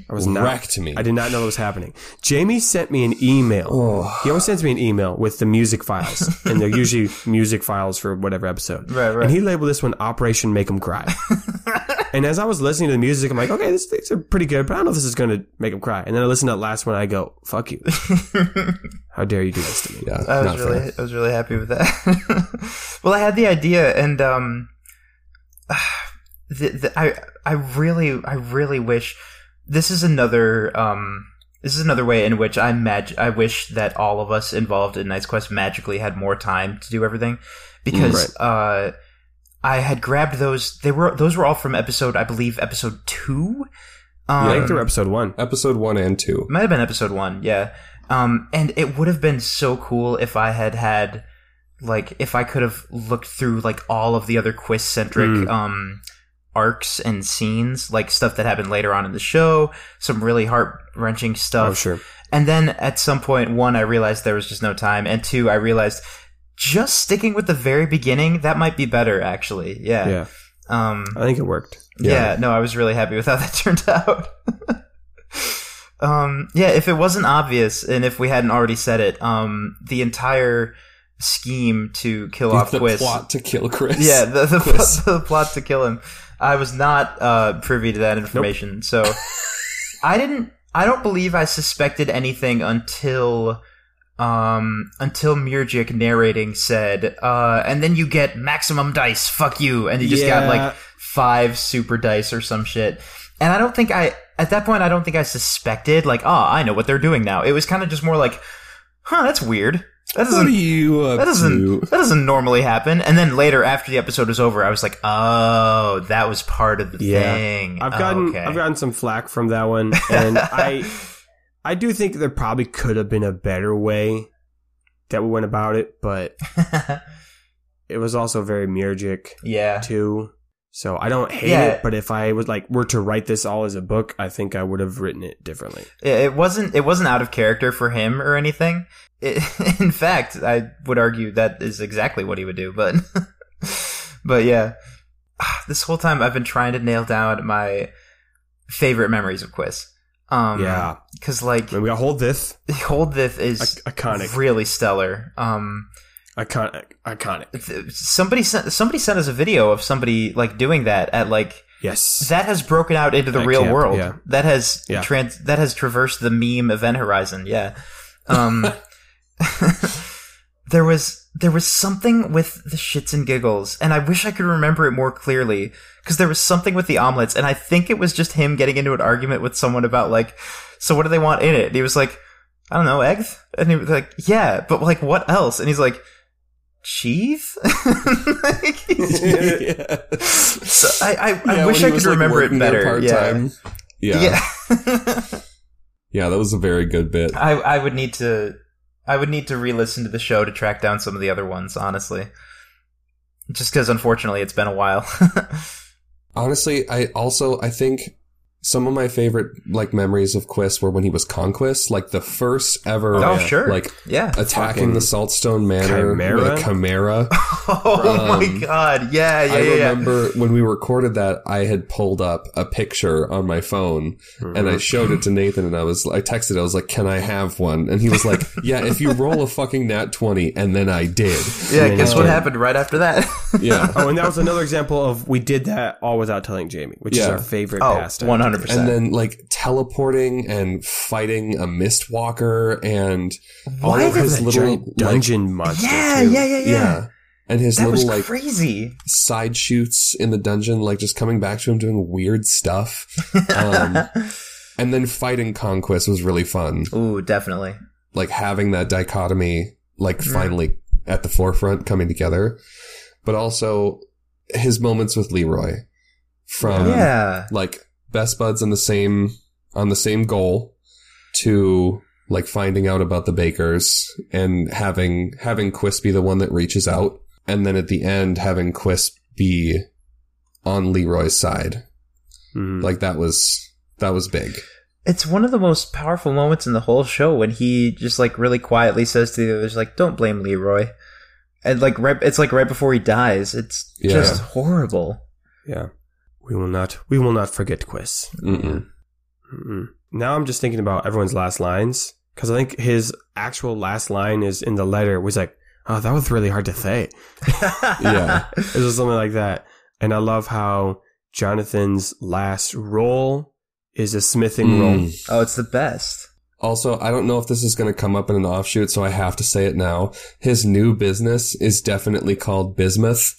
I was not. wrecked me. I did not know what was happening. Jamie sent me an email. Oh. He always sends me an email with the music files, and they're usually music files for whatever episode. Right, right. And he labeled this one Operation Make 'Em Cry. and as I was listening to the music, I'm like, okay, this, these are pretty good, but I don't know if this is going to make him cry. And then I listened to that last one, I go, fuck you. How dare you do this to me? Yeah, I was really, fair. I was really happy with that. well, I had the idea, and um, the, the, I, I really, I really wish this is another, um, this is another way in which I mag- I wish that all of us involved in Knight's Quest magically had more time to do everything, because uh, I had grabbed those. They were those were all from episode, I believe, episode two. Um, I think they're episode one. Episode one and two. might have been episode one, yeah. Um, and it would have been so cool if I had had, like, if I could have looked through like all of the other quiz centric Mm. um arcs and scenes, like stuff that happened later on in the show, some really heart wrenching stuff. Oh, sure. And then at some point, one, I realized there was just no time, and two, I realized just sticking with the very beginning that might be better, actually. Yeah. Yeah. Um, I think it worked. yeah. no, I was really happy with how that turned out. um, yeah, if it wasn't obvious and if we hadn't already said it, um, the entire scheme to kill off the Quiz. plot to kill Chris. Yeah, the, the, Quiz. the plot to kill him. I was not uh, privy to that information, so I didn't. I don't believe I suspected anything until um until Mirjik narrating said, uh, and then you get maximum dice. Fuck you, and you just got like five super dice or some shit. And I don't think I at that point I don't think I suspected like, oh, I know what they're doing now. It was kind of just more like, huh, that's weird. That doesn't are you that doesn't to? that doesn't normally happen. And then later, after the episode was over, I was like, "Oh, that was part of the Yeah. thing." I've gotten okay. I've gotten some flack from that one, and I I do think there probably could have been a better way that we went about it, but it was also very Mirjik yeah, too. So I don't hate Yeah. it, but if I was like were to write this all as a book, I think I would have written it differently. It wasn't it wasn't out of character for him or anything. It, in fact, I would argue that is exactly what he would do. But but yeah, this whole time I've been trying to nail down my favorite memories of Quiz. Um, yeah, because like I mean, we got hold this Hold This is I- iconic, really stellar. Um, iconic, iconic. somebody sent somebody sent us a video of somebody like doing that at like Yes, that has broken out into the At real camp, world. yeah. That has Yeah. trans that has traversed the meme event horizon. Yeah. Um there was there was something with the shits and giggles and I wish I could remember it more clearly because there was something with the omelets and I think it was just him getting into an argument with someone about like so what do they want in it? And he was like I don't know, eggs? And he was like, yeah, but like what else? And he's like cheese? Like, so I, I, I Yeah, wish I could was, like, remember it better. Yeah. Yeah. Yeah. Yeah, that was a very good bit. I, I would need to I would need to re-listen to the show to track down some of the other ones, honestly. Just because unfortunately it's been a while. Honestly, I also I think some of my favorite like memories of Quist were when he was Conquest, like the first ever oh, yeah. sure. like yeah. attacking Fucking the Saltstone Manor Chimera? with a chimera. Oh my Um, god. Yeah, yeah, I yeah. yeah. remember when we recorded that, I had pulled up a picture on my phone and Mm-hmm. I showed it to Nathan and I was, I texted, I was like, can I have one? And he was like, yeah, if you roll a fucking nat 20. And then I did. Yeah, And guess then- what happened right after that? Yeah. oh, and that was another example of we did that all without telling Jamie, which is our favorite oh, pastime. 100%. And then like teleporting and fighting a mistwalker and all Why of his little dungeon monster. yeah, yeah, yeah, yeah, yeah. And his That little like crazy. side shoots in the dungeon, like just coming back to him doing weird stuff. Um, and then fighting Conquest was really fun. Ooh, definitely. like having that dichotomy like Yeah. finally at the forefront coming together but also his moments with leroy from yeah. like best buds on the same on the same goal to like finding out about the bakers and having having quist be the one that reaches out and then at the end having quist be on leroy's side Mhm. like that was that was big It's one of the most powerful moments in the whole show when he just like really quietly says to the others like, "Don't blame Leroy," and like right, it's like right before he dies. It's Yeah. just horrible. yeah. We will not. We will not forget Quiz. Mm-mm. Mm-mm. Now I'm just thinking about everyone's last lines because I think his actual last line is in the letter was like, "Oh, that was really hard to say." Yeah. it was something like that, and I love how Jonathan's last roll is a smithing Mm. roll. oh, it's the best. Also, I don't know if this is going to come up in an offshoot, so I have to say it now. His new business is definitely called Bismuth,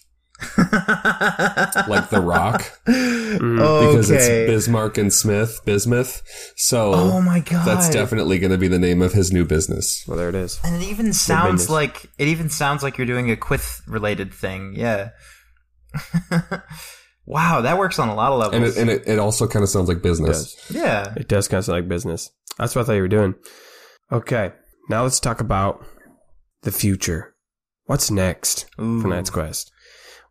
like The Rock, because it's okay. Bismarck and Smith, Bismuth. So oh my god, that's definitely going to be the name of his new business. Well, there it is. And it even sounds like it even sounds like you're doing a quith related thing. Yeah. wow, that works on a lot of levels. And it, and it, it also kind of sounds like business. does. yeah. It does kind of sound like business. That's what I thought you were doing. Okay, now let's talk about the future. What's next Ooh. for Knight's Quest?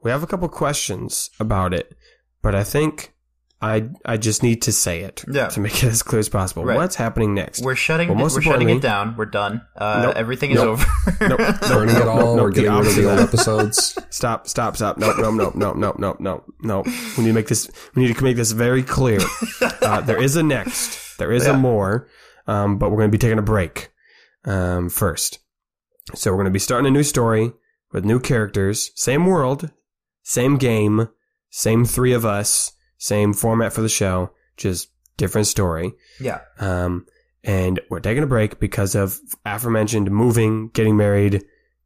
We have a couple questions about it, but I think I I just need to say it Yeah. to make it as clear as possible. Right. What's happening next? We're shutting. Well, most we're shutting it down. We're done. Uh, Nope. Everything is Nope. over. Nope. Burning it Nope, all, nope, we're getting rid of the old episodes. Stop! Stop! Stop! No! No! No! No! No! No! No! No! We need to make this. We need to make this very clear. Uh, there is a next. There is Yeah. a more, um, but we're going to be taking a break um, first. So we're going to be starting a new story with new characters, same world, same game, same three of us, same format for the show, just different story. yeah. Um, and we're taking a break because of aforementioned moving, getting married,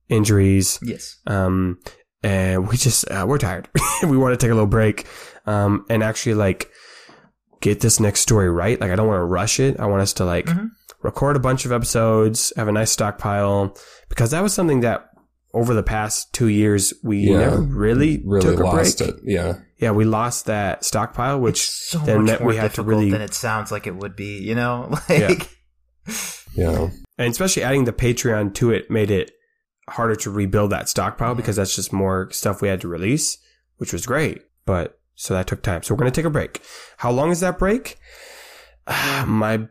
injuries, Yes. um, and we just uh, we're tired. we want to take a little break, um, and actually like get this next story right. Like I don't want to rush it. I want us to like Mhm. record a bunch of episodes, have a nice stockpile, because that was something that over the past two years we Yeah. never really, Really took a lost break. it. Yeah. Yeah, we lost that stockpile, which it's so then much more we had to really- than it sounds like it would be. You know, like Yeah. and especially adding the Patreon to it made it harder to rebuild that stockpile because that's just more stuff we had to release, which was great. But So that took time. So we're going to take a break. How long is that break? My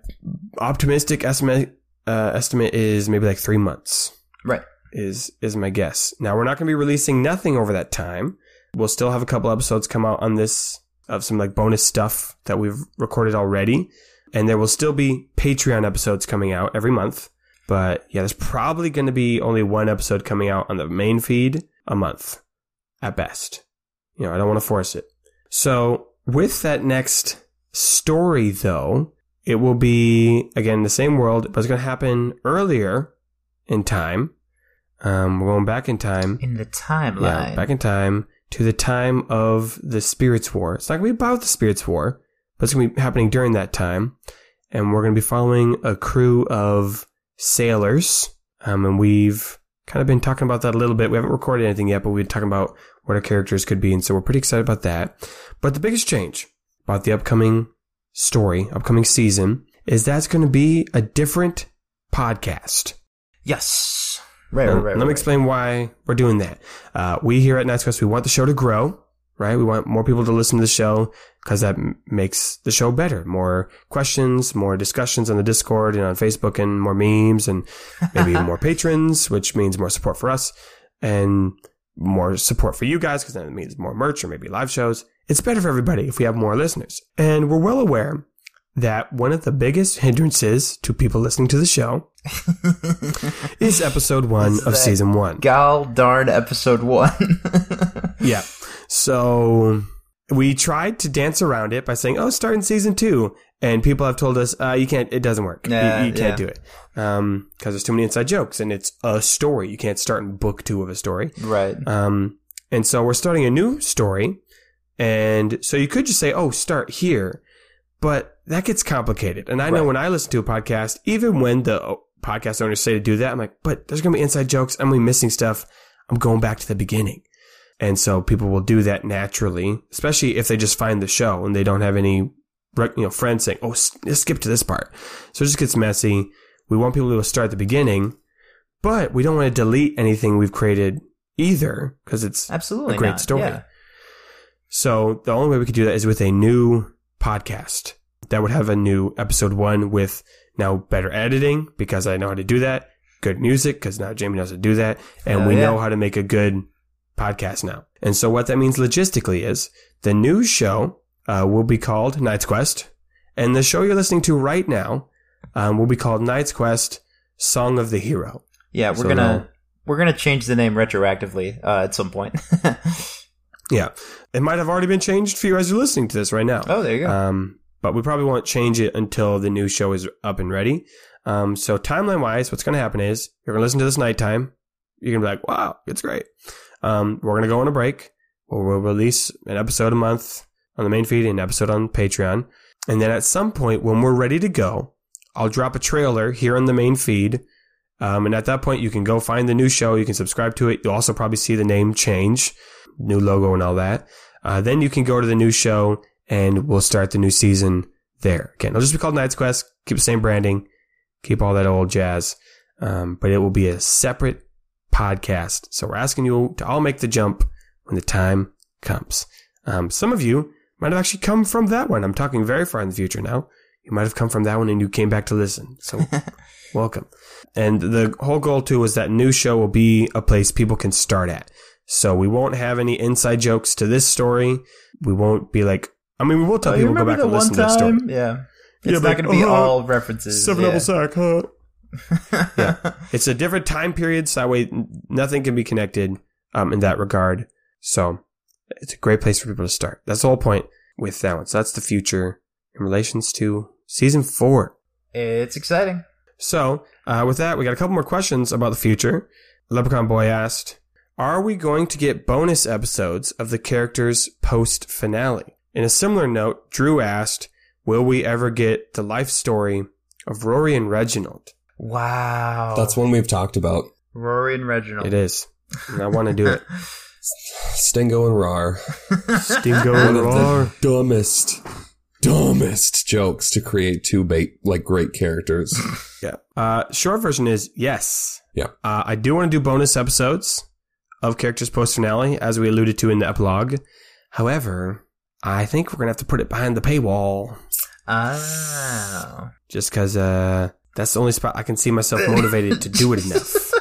optimistic estimate uh, estimate is maybe like three months. Right. Is is my guess. Now we're not going to be releasing nothing over that time. We'll still have a couple episodes come out on this of some like bonus stuff that we've recorded already, and there will still be Patreon episodes coming out every month. But yeah, there's probably going to be only one episode coming out on the main feed a month at best. You know, I don't want to force it. So with that next story though, it will be again the same world, but it's going to happen earlier in time. Um, we're going back in time. In the timeline. Yeah, back in time to the time of the Spirits War. It's not going to be about the Spirits War, but it's going to be happening during that time. And we're going to be following a crew of sailors. Um, and we've kind of been talking about that a little bit. We haven't recorded anything yet, but we've been talking about what our characters could be. And so we're pretty excited about that. But the biggest change about the upcoming story, upcoming season, is that's going to be a different podcast. Yes. Right, Now, right, right. Let me right. explain why we're doing that. Uh, we here at Quest, we want the show to grow, right? We want more people to listen to the show because that m- makes the show better. More questions, more discussions on the Discord and on Facebook and more memes and maybe more patrons, which means more support for us and more support for you guys because then it means more merch or maybe live shows. It's better for everybody if we have more listeners. And we're well aware that one of the biggest hindrances to people listening to the show is episode one Is of season one. Gal darn episode one. Yeah. So we tried to dance around it by saying, "Oh, start in season two. and people have told us, uh, "You can't. It doesn't work. You- you, can't yeah. do it because there's too many inside jokes, and it's a story. You can't start in book two of a story. right. Um, and so we're starting a new story. And so you could just say, oh, start here. But that gets complicated. And I know Right. when I listen to a podcast, even when the oh, podcast owners say to do that, I'm like, but there's going to be inside jokes. I'm going to be missing stuff. I'm going back to the beginning. And so people will do that naturally, especially if they just find the show and they don't have any, you know, friends saying, oh, let's skip to this part. So it just gets messy. We want people to start at the beginning, but we don't want to delete anything we've created either because it's Absolutely a great not. story. Yeah. So the only way we could do that is with a new podcast that would have a new episode one with now better editing because I know how to do that. Good music because now Jamie knows how to do that. And we yeah. know how to make a good podcast now. And so what that means logistically is the new show uh, will be called Knight's Quest. And the show you're listening to right now um, will be called Knight's Quest Song of the Hero. Yeah, we're So gonna we're gonna change the name retroactively uh, at some point. Yeah. It might have already been changed for you as you're listening to this right now. oh, there you go. Um, but we probably won't change it until the new show is up and ready. Um, so timeline wise, what's going to happen is you're going to listen to this nighttime. You're going to be like, wow, it's great. Um, we're going to go on a break where we'll release an episode a month on the main feed and an episode on Patreon. And then at some point when we're ready to go, I'll drop a trailer here on the main feed. Um, and at that point, you can go find the new show. You can subscribe to it. You'll also probably see the name change, new logo and all that. Uh, then you can go to the new show and we'll start the new season there. Again, it'll just be called Knight's Quest. Keep the same branding. Keep all that old jazz. Um, but it will be a separate podcast. So we're asking you to all make the jump when the time comes. Um, some of you might have actually come from that one. I'm talking very far in the future now. You might have come from that one and you came back to listen. So welcome. And the whole goal too is that new show will be a place people can start at. So we won't have any inside jokes to this story. We won't be like, I mean, we will tell Oh, people to go back and the listen to one the story. Yeah. It's Yeah, not but- going to be uh-huh. all references. Seven yeah. double sack, huh? yeah. It's a different time period, so that way nothing can be connected um, in that regard. So it's a great place for people to start. That's the whole point with that one. So that's the future in relations to season four. It's exciting. So uh, with that, we got a couple more questions about the future. Leprechaun Boy asked, "Are we going to get bonus episodes of the characters post finale?" In a similar note, Drew asked, "Will we ever get the life story of Rory and Reginald?" Wow. That's one we've talked about. Rory and Reginald. It is. And I want to do it. Stingo and Rar. Stingo One and of Roar. the dumbest, dumbest jokes to create two bait like great characters. Yeah. Uh, short version is yes. Yeah. Uh, I do want to do bonus episodes of characters post finale, as we alluded to in the epilogue. However, I think we're gonna have to put it behind the paywall, Oh. just because uh, that's the only spot I can see myself motivated to do it enough.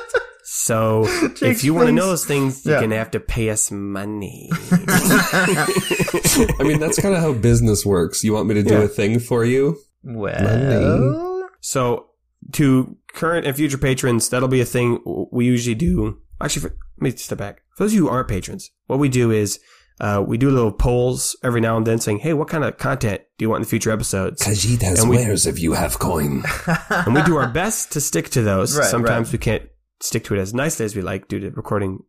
So if you want to know those things, Yeah. you're gonna have to pay us money. I mean, that's kind of how business works. You want me to do Yeah. a thing for you? Well. So to current and future patrons, that'll be a thing we usually do. Actually, for, let me step back. For those of you who aren't patrons, what we do is uh, we do little polls every now and then saying, hey, what kind of content do you want in the future episodes? Khajiit has And we- wares if you have coin. and we do our best to stick to those. Right, Sometimes right. we can't stick to it as nicely as we like due to recording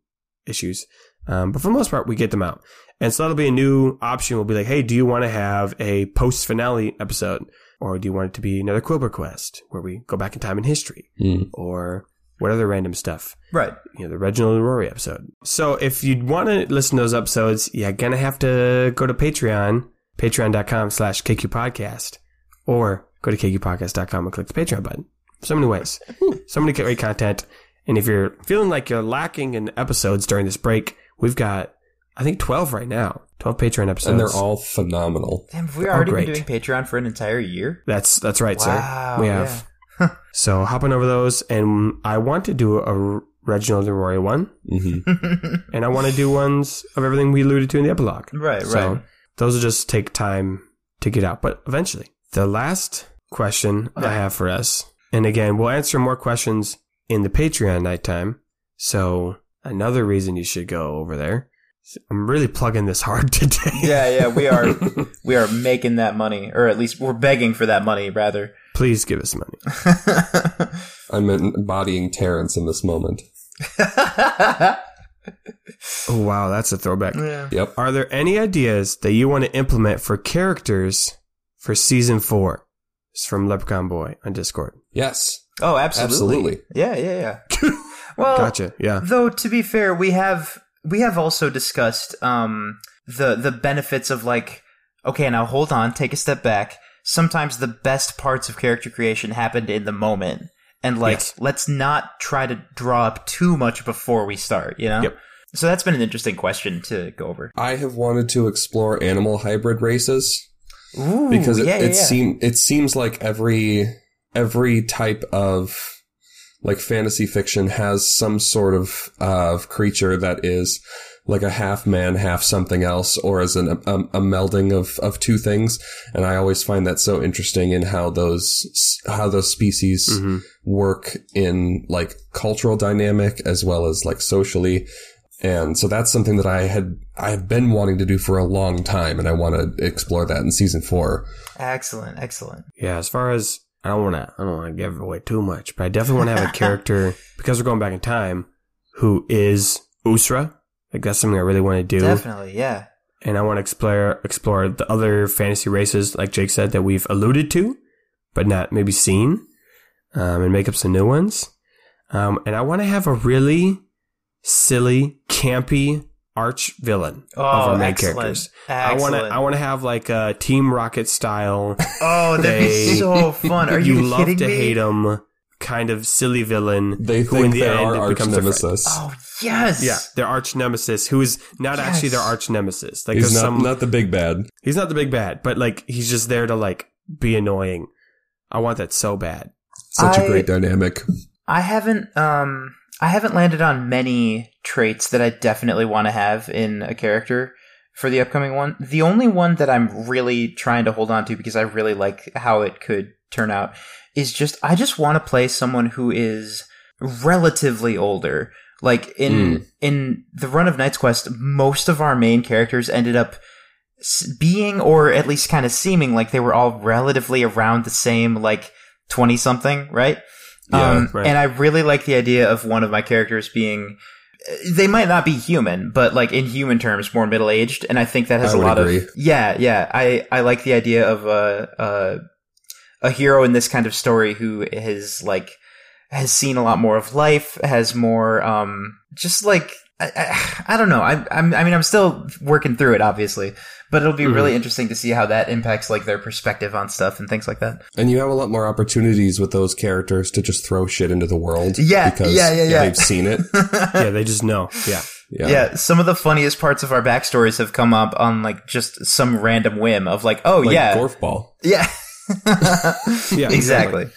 issues. Um, but for the most part, we get them out. And so that'll be a new option. We'll be like, hey, do you want to have a post finale episode? Or do you want it to be another Quilber quest where we go back in time in history? Hmm. Or what other random stuff? Right. You know, the Reginald and Rory episode. So if you want to listen to those episodes, you're going to have to go to Patreon, patreon.com slash KQ podcast, or go to kqpodcast.com and click the Patreon button. So many ways. so many great content. And if you're feeling like you're lacking in episodes during this break, we've got, I think, 12 right now. 12 Patreon episodes. And they're all phenomenal. Damn, have we're already great. been doing Patreon for an entire year? That's, that's right, Wow, sir. We have. So hop on over those. And I want to do a Reginald and Rory one. hmm and I want to do ones of everything we alluded to in the epilogue. Right, So right. those will just take time to get out, but eventually. The last question I have for us, and again, we'll answer more questions in the Patreon nighttime. So another reason you should go over there. I'm really plugging this hard today. Yeah, yeah, we are we are making that money, or at least we're begging for that money, rather. Please give us money. I'm embodying Terrence in this moment. Oh wow, that's a throwback. yeah. Yep. Are there any ideas that you want to implement for characters for season four? It's from Leprechaun Boy on Discord. Yes. Oh, absolutely. Absolutely. Yeah, yeah, yeah. well, Gotcha. Yeah. Though to be fair, we have we have also discussed um the the benefits of like okay, now hold on, take a step back. Sometimes the best parts of character creation happened in the moment. And like Yes. let's not try to draw up too much before we start, you know? Yep. So that's been an interesting question to go over. I have wanted to explore animal hybrid races Ooh, because it, yeah, yeah, it yeah. seem it seems like every every type of like fantasy fiction has some sort of uh, creature that is like a half man, half something else, or as an, a, a melding of, of two things. And I always find that so interesting in how those how those species Mhm. work in like cultural dynamic as well as like socially. And so that's something that I had I have been wanting to do for a long time, and I want to explore that in season four. Excellent, excellent. Yeah, as far as I don't want to, I don't want to give away too much, but I definitely want to have a character because we're going back in time who is Usra. Like that's something I really want to do, Definitely, yeah. and I want to explore explore the other fantasy races, like Jake said, that we've alluded to, but not maybe seen, um, and make up some new ones. Um, and I want to have a really silly, campy arch villain Oh, of our main excellent. characters. Excellent. I want to I want to have like a Team Rocket style. Oh, that'd be so fun. Are you, love kidding to me? hate him kind of silly villain They who in the they end are arch becomes friend. nemesis. Oh yes. Yeah, their arch nemesis, who is not actually their arch nemesis. Like he's not some, not the big bad. he's not the big bad, but like he's just there to like be annoying. I want that so bad. Such I- a great dynamic. I haven't um I haven't landed on many traits that I definitely want to have in a character for the upcoming one. The only one that I'm really trying to hold on to because I really like how it could turn out is just I just want to play someone who is relatively older. Like in hmm. in the run of Knight's Quest, most of our main characters ended up being or at least kind of seeming like they were all relatively around the same like 20 something, right? Yeah, um, right. And I really like the idea of one of my characters being. Uh, they might not be human, but like in human terms, more middle aged, and I think that has I a lot agree. of yeah, yeah. I I like the idea of a a a hero in this kind of story who has like has seen a lot more of life, has more um just like I, I, I don't know. I I'm, I mean I'm still working through it, obviously, but it'll be Mhm. really interesting to see how that impacts like their perspective on stuff and things like that. And you have a lot more opportunities with those characters to just throw shit into the world. Yeah, because yeah, yeah, yeah. they've seen it. Yeah, they just know. Yeah. Yeah. Yeah. some of the funniest parts of our backstories have come up on like just some random whim of like, oh Like yeah, golf ball. yeah, Yeah, exactly.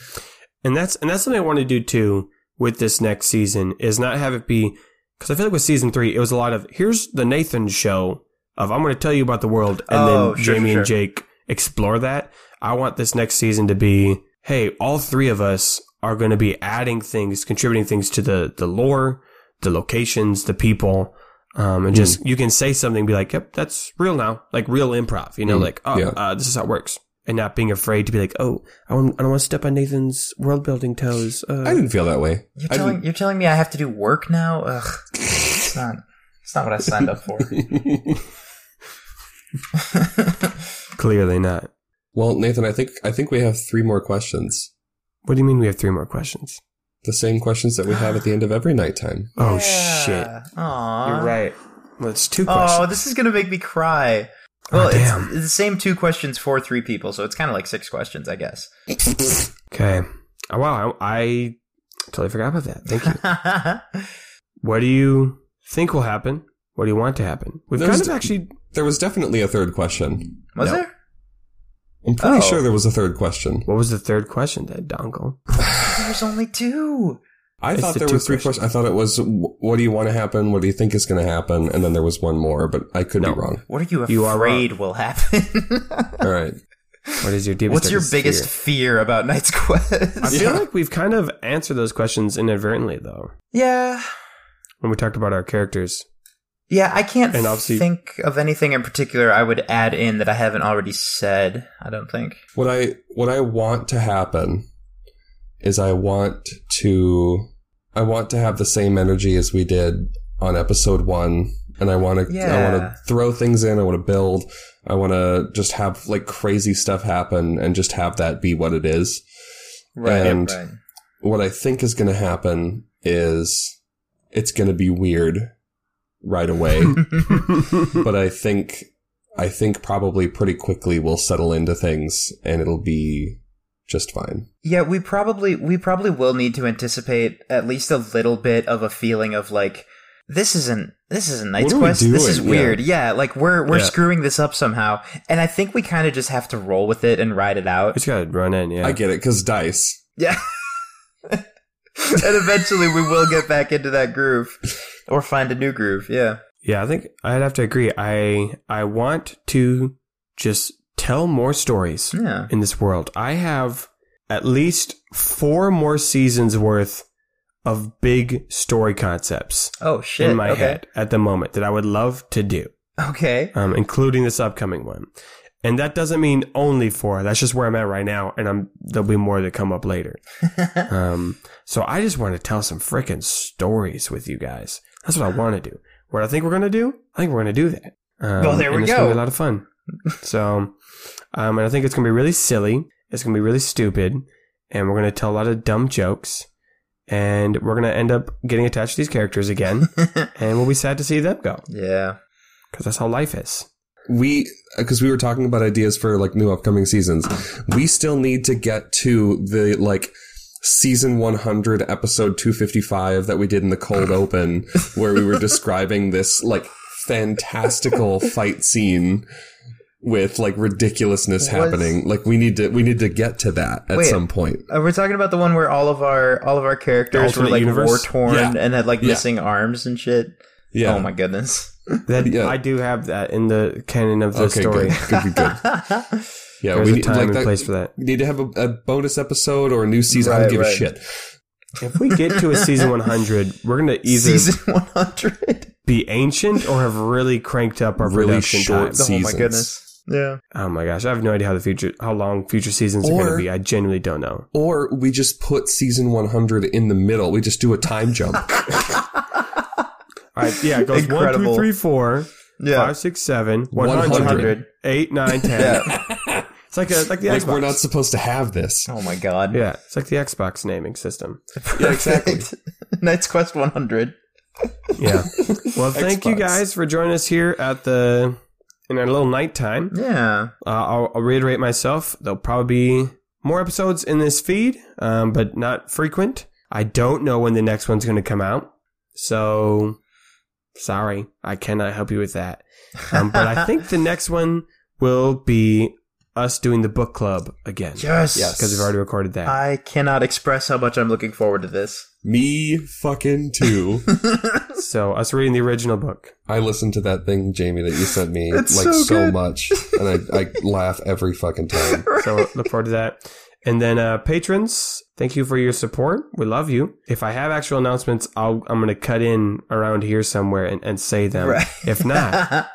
And that's and that's something I want to do too with this next season is not have it be because I feel like with season three it was a lot of here's the Nathan show of I'm going to tell you about the world and Oh, then sure, Jamie sure, and Jake explore that. I want this next season to be hey all three of us are going to be adding things, contributing things to the the lore, the locations, the people. Um, and just Hmm. you can say something, be like, "Yep, that's real now," like real improv. You know, Mm, like, "Oh, yeah. uh, this is how it works," and not being afraid to be like, "Oh, I, want, I don't want to step on Nathan's world building toes." Uh, I didn't feel that way. You're telling you're telling me I have to do work now? Ugh, it's not. It's not what I signed up for. Clearly not. well, Nathan, I think I think we have three more questions. What do you mean we have three more questions? The same questions that we have at the end of every nighttime. Oh shit! Aww. You're right. Well, it's two questions. Oh, this is gonna make me cry. Oh, oh Well, damn. it's, it's the same two questions for three people, so it's kind of like six questions, I guess. Okay. Oh, wow, I, I totally forgot about that. Thank you. what do you think will happen? What do you want to happen? We've There's kind of d- actually. There was definitely a third question. Was No. there? I'm pretty Oh. sure there was a third question. What was the third question, that dongle? There's only two. I It's thought the there were three questions. questions. I thought it was what do you want to happen? What do you think is going to happen? And then there was one more, but I could No. be wrong. What are you You are afraid will happen? All right. What is your deepest? What's your biggest fear? fear about Knight's Quest? I feel like we've kind of answered those questions inadvertently, though, yeah. when we talked about our characters. Yeah, I can't And obviously- think of anything in particular I would add in that I haven't already said. I don't think. What I what I want to happen is I want to I want to have the same energy as we did on episode 1 and I want to I want to throw things in, I want to build, I want to just have like crazy stuff happen and just have that be what it is. Right. And- right. What I think is going to happen is it's going to be weird right away, but I think I think probably pretty quickly we'll settle into things and it'll be just fine. Yeah, we probably we probably will need to anticipate at least a little bit of a feeling of like this isn't this isn't Knight's What are we Quest. This is doing? Yeah. weird. Yeah. like we're we're Yeah. screwing this up somehow, and I think we kind of just have to roll with it and ride it out. We just gotta run in, yeah. I get it cuz dice. Yeah. and eventually we will get back into that groove or find a new groove. Yeah. Yeah, I think I'd have to agree. I I want to just tell more stories Yeah. in this world. I have at least four more seasons worth of big story concepts Oh shit. in my okay. head at the moment that I would love to do, Okay. um, including this upcoming one. And that doesn't mean only four. That's just where I'm at right now, and I'm there'll be more that come up later. um, so I just want to tell some freaking stories with you guys. That's what I want to do. What I think we're gonna do, I think we're gonna do that. Um, Well, there we and it's gonna go. be a lot of fun. so, um, and I think it's gonna be really silly. It's gonna be really stupid, and we're gonna tell a lot of dumb jokes, and we're gonna end up getting attached to these characters again, and we'll be sad to see them go yeah. because that's how life is. We cuz we were talking about ideas for like new upcoming seasons. We still need to get to the like season 100 episode 255 that we did in the cold open where we were describing this like fantastical fight scene with like ridiculousness Was- happening. Like we need to we need to get to that at Wait. some point. Uh, we're talking about the one where all of our all of our characters were like war torn Yeah. and had like Yeah. missing arms and shit. Yeah. Oh my goodness. That Yeah. I do have that in the canon of the okay, story. good. Good, good, good. Yeah, There's we a need, time like and that, place for that. we need to have a, a bonus episode or a new season. I don't give right. a shit. If we get to a season 100, we're gonna either Season 100. be ancient or have really cranked up our Really production short time. se- Oh my goodness. Yeah. Oh my gosh, I have no idea how the future, how long future seasons are going to be. I genuinely don't know. Or we just put season 100 in the middle. We just do a time jump. All right, yeah, it goes one, Incredible. two, three, four, Yeah. five, six, seven, 100, 100. eight, nine, ten. Yeah. It's like a, like the like Xbox. we're not supposed to have this. Oh my god. yeah, it's like the Xbox naming system. Yeah, exactly. Knight's Quest 100. Yeah. Well, thank you guys for joining us here at the in our little nighttime. Yeah. Uh, I'll, I'll reiterate myself. There'll probably be more episodes in this feed, um, but not frequent. I don't know when the next one's going to come out. So Sorry, I cannot help you with that. Um, but I think the next one will be us doing the book club again. Yes. Yes. Because we've already recorded that. I cannot express how much I'm looking forward to this. Me fucking too. so us reading the original book. I listened to that thing, Jamie, that you sent me It's like so so, much, and I, I laugh every fucking time. So look forward to that. And then uh, patrons, thank you for your support. We love you. If I have actual announcements, I'll I'm gonna cut in around here somewhere and, and say them. If not,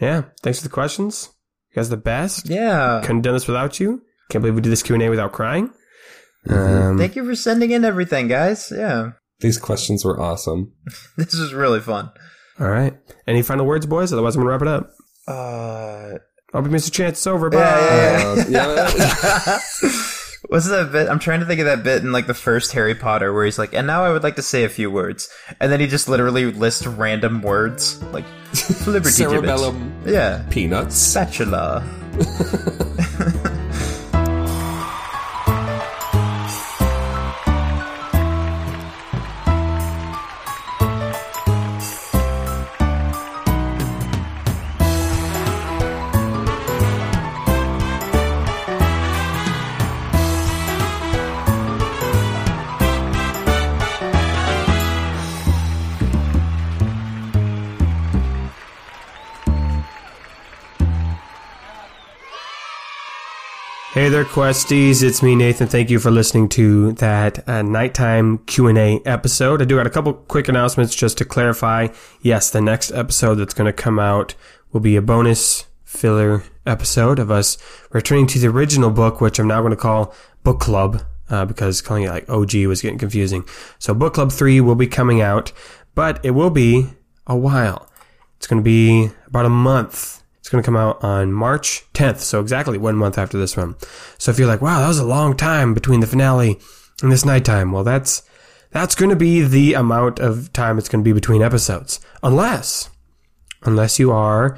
yeah. Thanks for the questions. You guys the best. yeah. Couldn't have done this without you. Can't believe we did this Q and A without crying. Mhm. Um, Thank you for sending in everything, guys. Yeah. These questions were awesome. This is really fun. all right. Any final words, boys? Otherwise, I'm gonna wrap it up. Uh, I'll be Mr. Chance. It's over. Bye. Yeah, yeah, Uh, yeah. What's that bit? I'm trying to think of that bit in like the first Harry Potter where he's like, and now I would like to say a few words. And then he just literally lists random words. Like, liberty Cerebellum Yeah. peanuts. Spatula. Hey there, Questies. It's me, Nathan. Thank you for listening to that uh, nighttime Q&A episode. I do got a couple quick announcements just to clarify. Yes, the next episode that's going to come out will be a bonus filler episode of us returning to the original book, which I'm now going to call Book Club, uh, because calling it like OG was getting confusing. So Book Club 3 will be coming out, but it will be a while. It's going to be about a month. It's going to come out on March 10th, so exactly one month after this one. So if you're like, wow, that was a long time between the finale and this nighttime, well, that's that's going to be the amount of time it's going to be between episodes, unless unless you are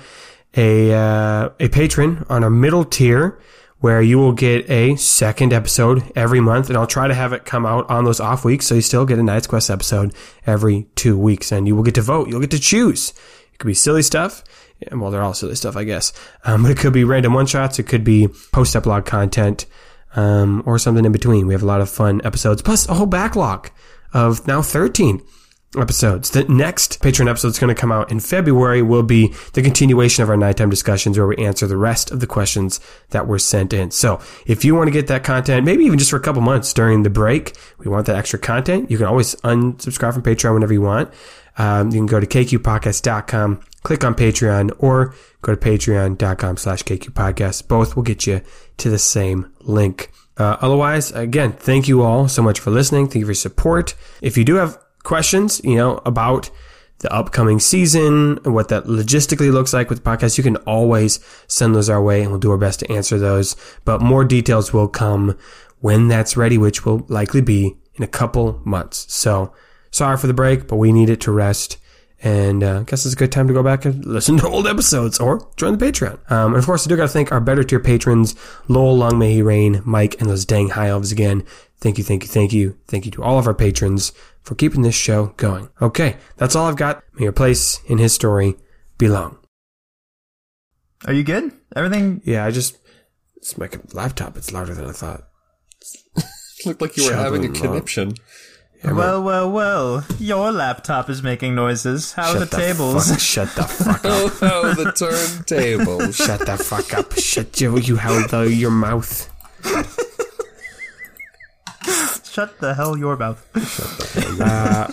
a uh, a patron on a middle tier, where you will get a second episode every month, and I'll try to have it come out on those off weeks, so you still get a Knights Quest episode every two weeks, and you will get to vote. You'll get to choose. It could be silly stuff. Well, they're all silly stuff, I guess. Um, but it could be random one shots. It could be post epilogue content, um, or something in between. We have a lot of fun episodes, plus a whole backlog of now 13 episodes. The next Patreon episode is going to come out in February will be the continuation of our nighttime discussions where we answer the rest of the questions that were sent in. So if you want to get that content, maybe even just for a couple months during the break, we want that extra content. You can always unsubscribe from Patreon whenever you want. Um, you can go to kqpodcast.com, click on Patreon, or go to patreon.com slash kqpodcast. Both will get you to the same link. Uh, otherwise, again, thank you all so much for listening. Thank you for your support. If you do have questions, you know, about the upcoming season, and what that logistically looks like with podcast, you can always send those our way and we'll do our best to answer those. But more details will come when that's ready, which will likely be in a couple months. So sorry for the break, but we need it to rest. And uh, I guess it's a good time to go back and listen to old episodes or join the Patreon. Um, and of course, I do got to thank our better tier patrons, Lowell, Long May He Reign, Mike, and those dang high elves again. Thank you, thank you, thank you. Thank you to all of our patrons for keeping this show going. Okay, that's all I've got. May your place in his story belong. Are you good? Everything? Yeah, I just, it's my laptop. It's louder than I thought. Looked like you were having a conniption. Yeah, my- well, well, well. Your laptop is making noises. How are the, tables? Fuck, shut the fuck up. Oh, oh, the turntable. shut the fuck up. Shut you, you held the, your mouth. Shut the hell your mouth. Uh,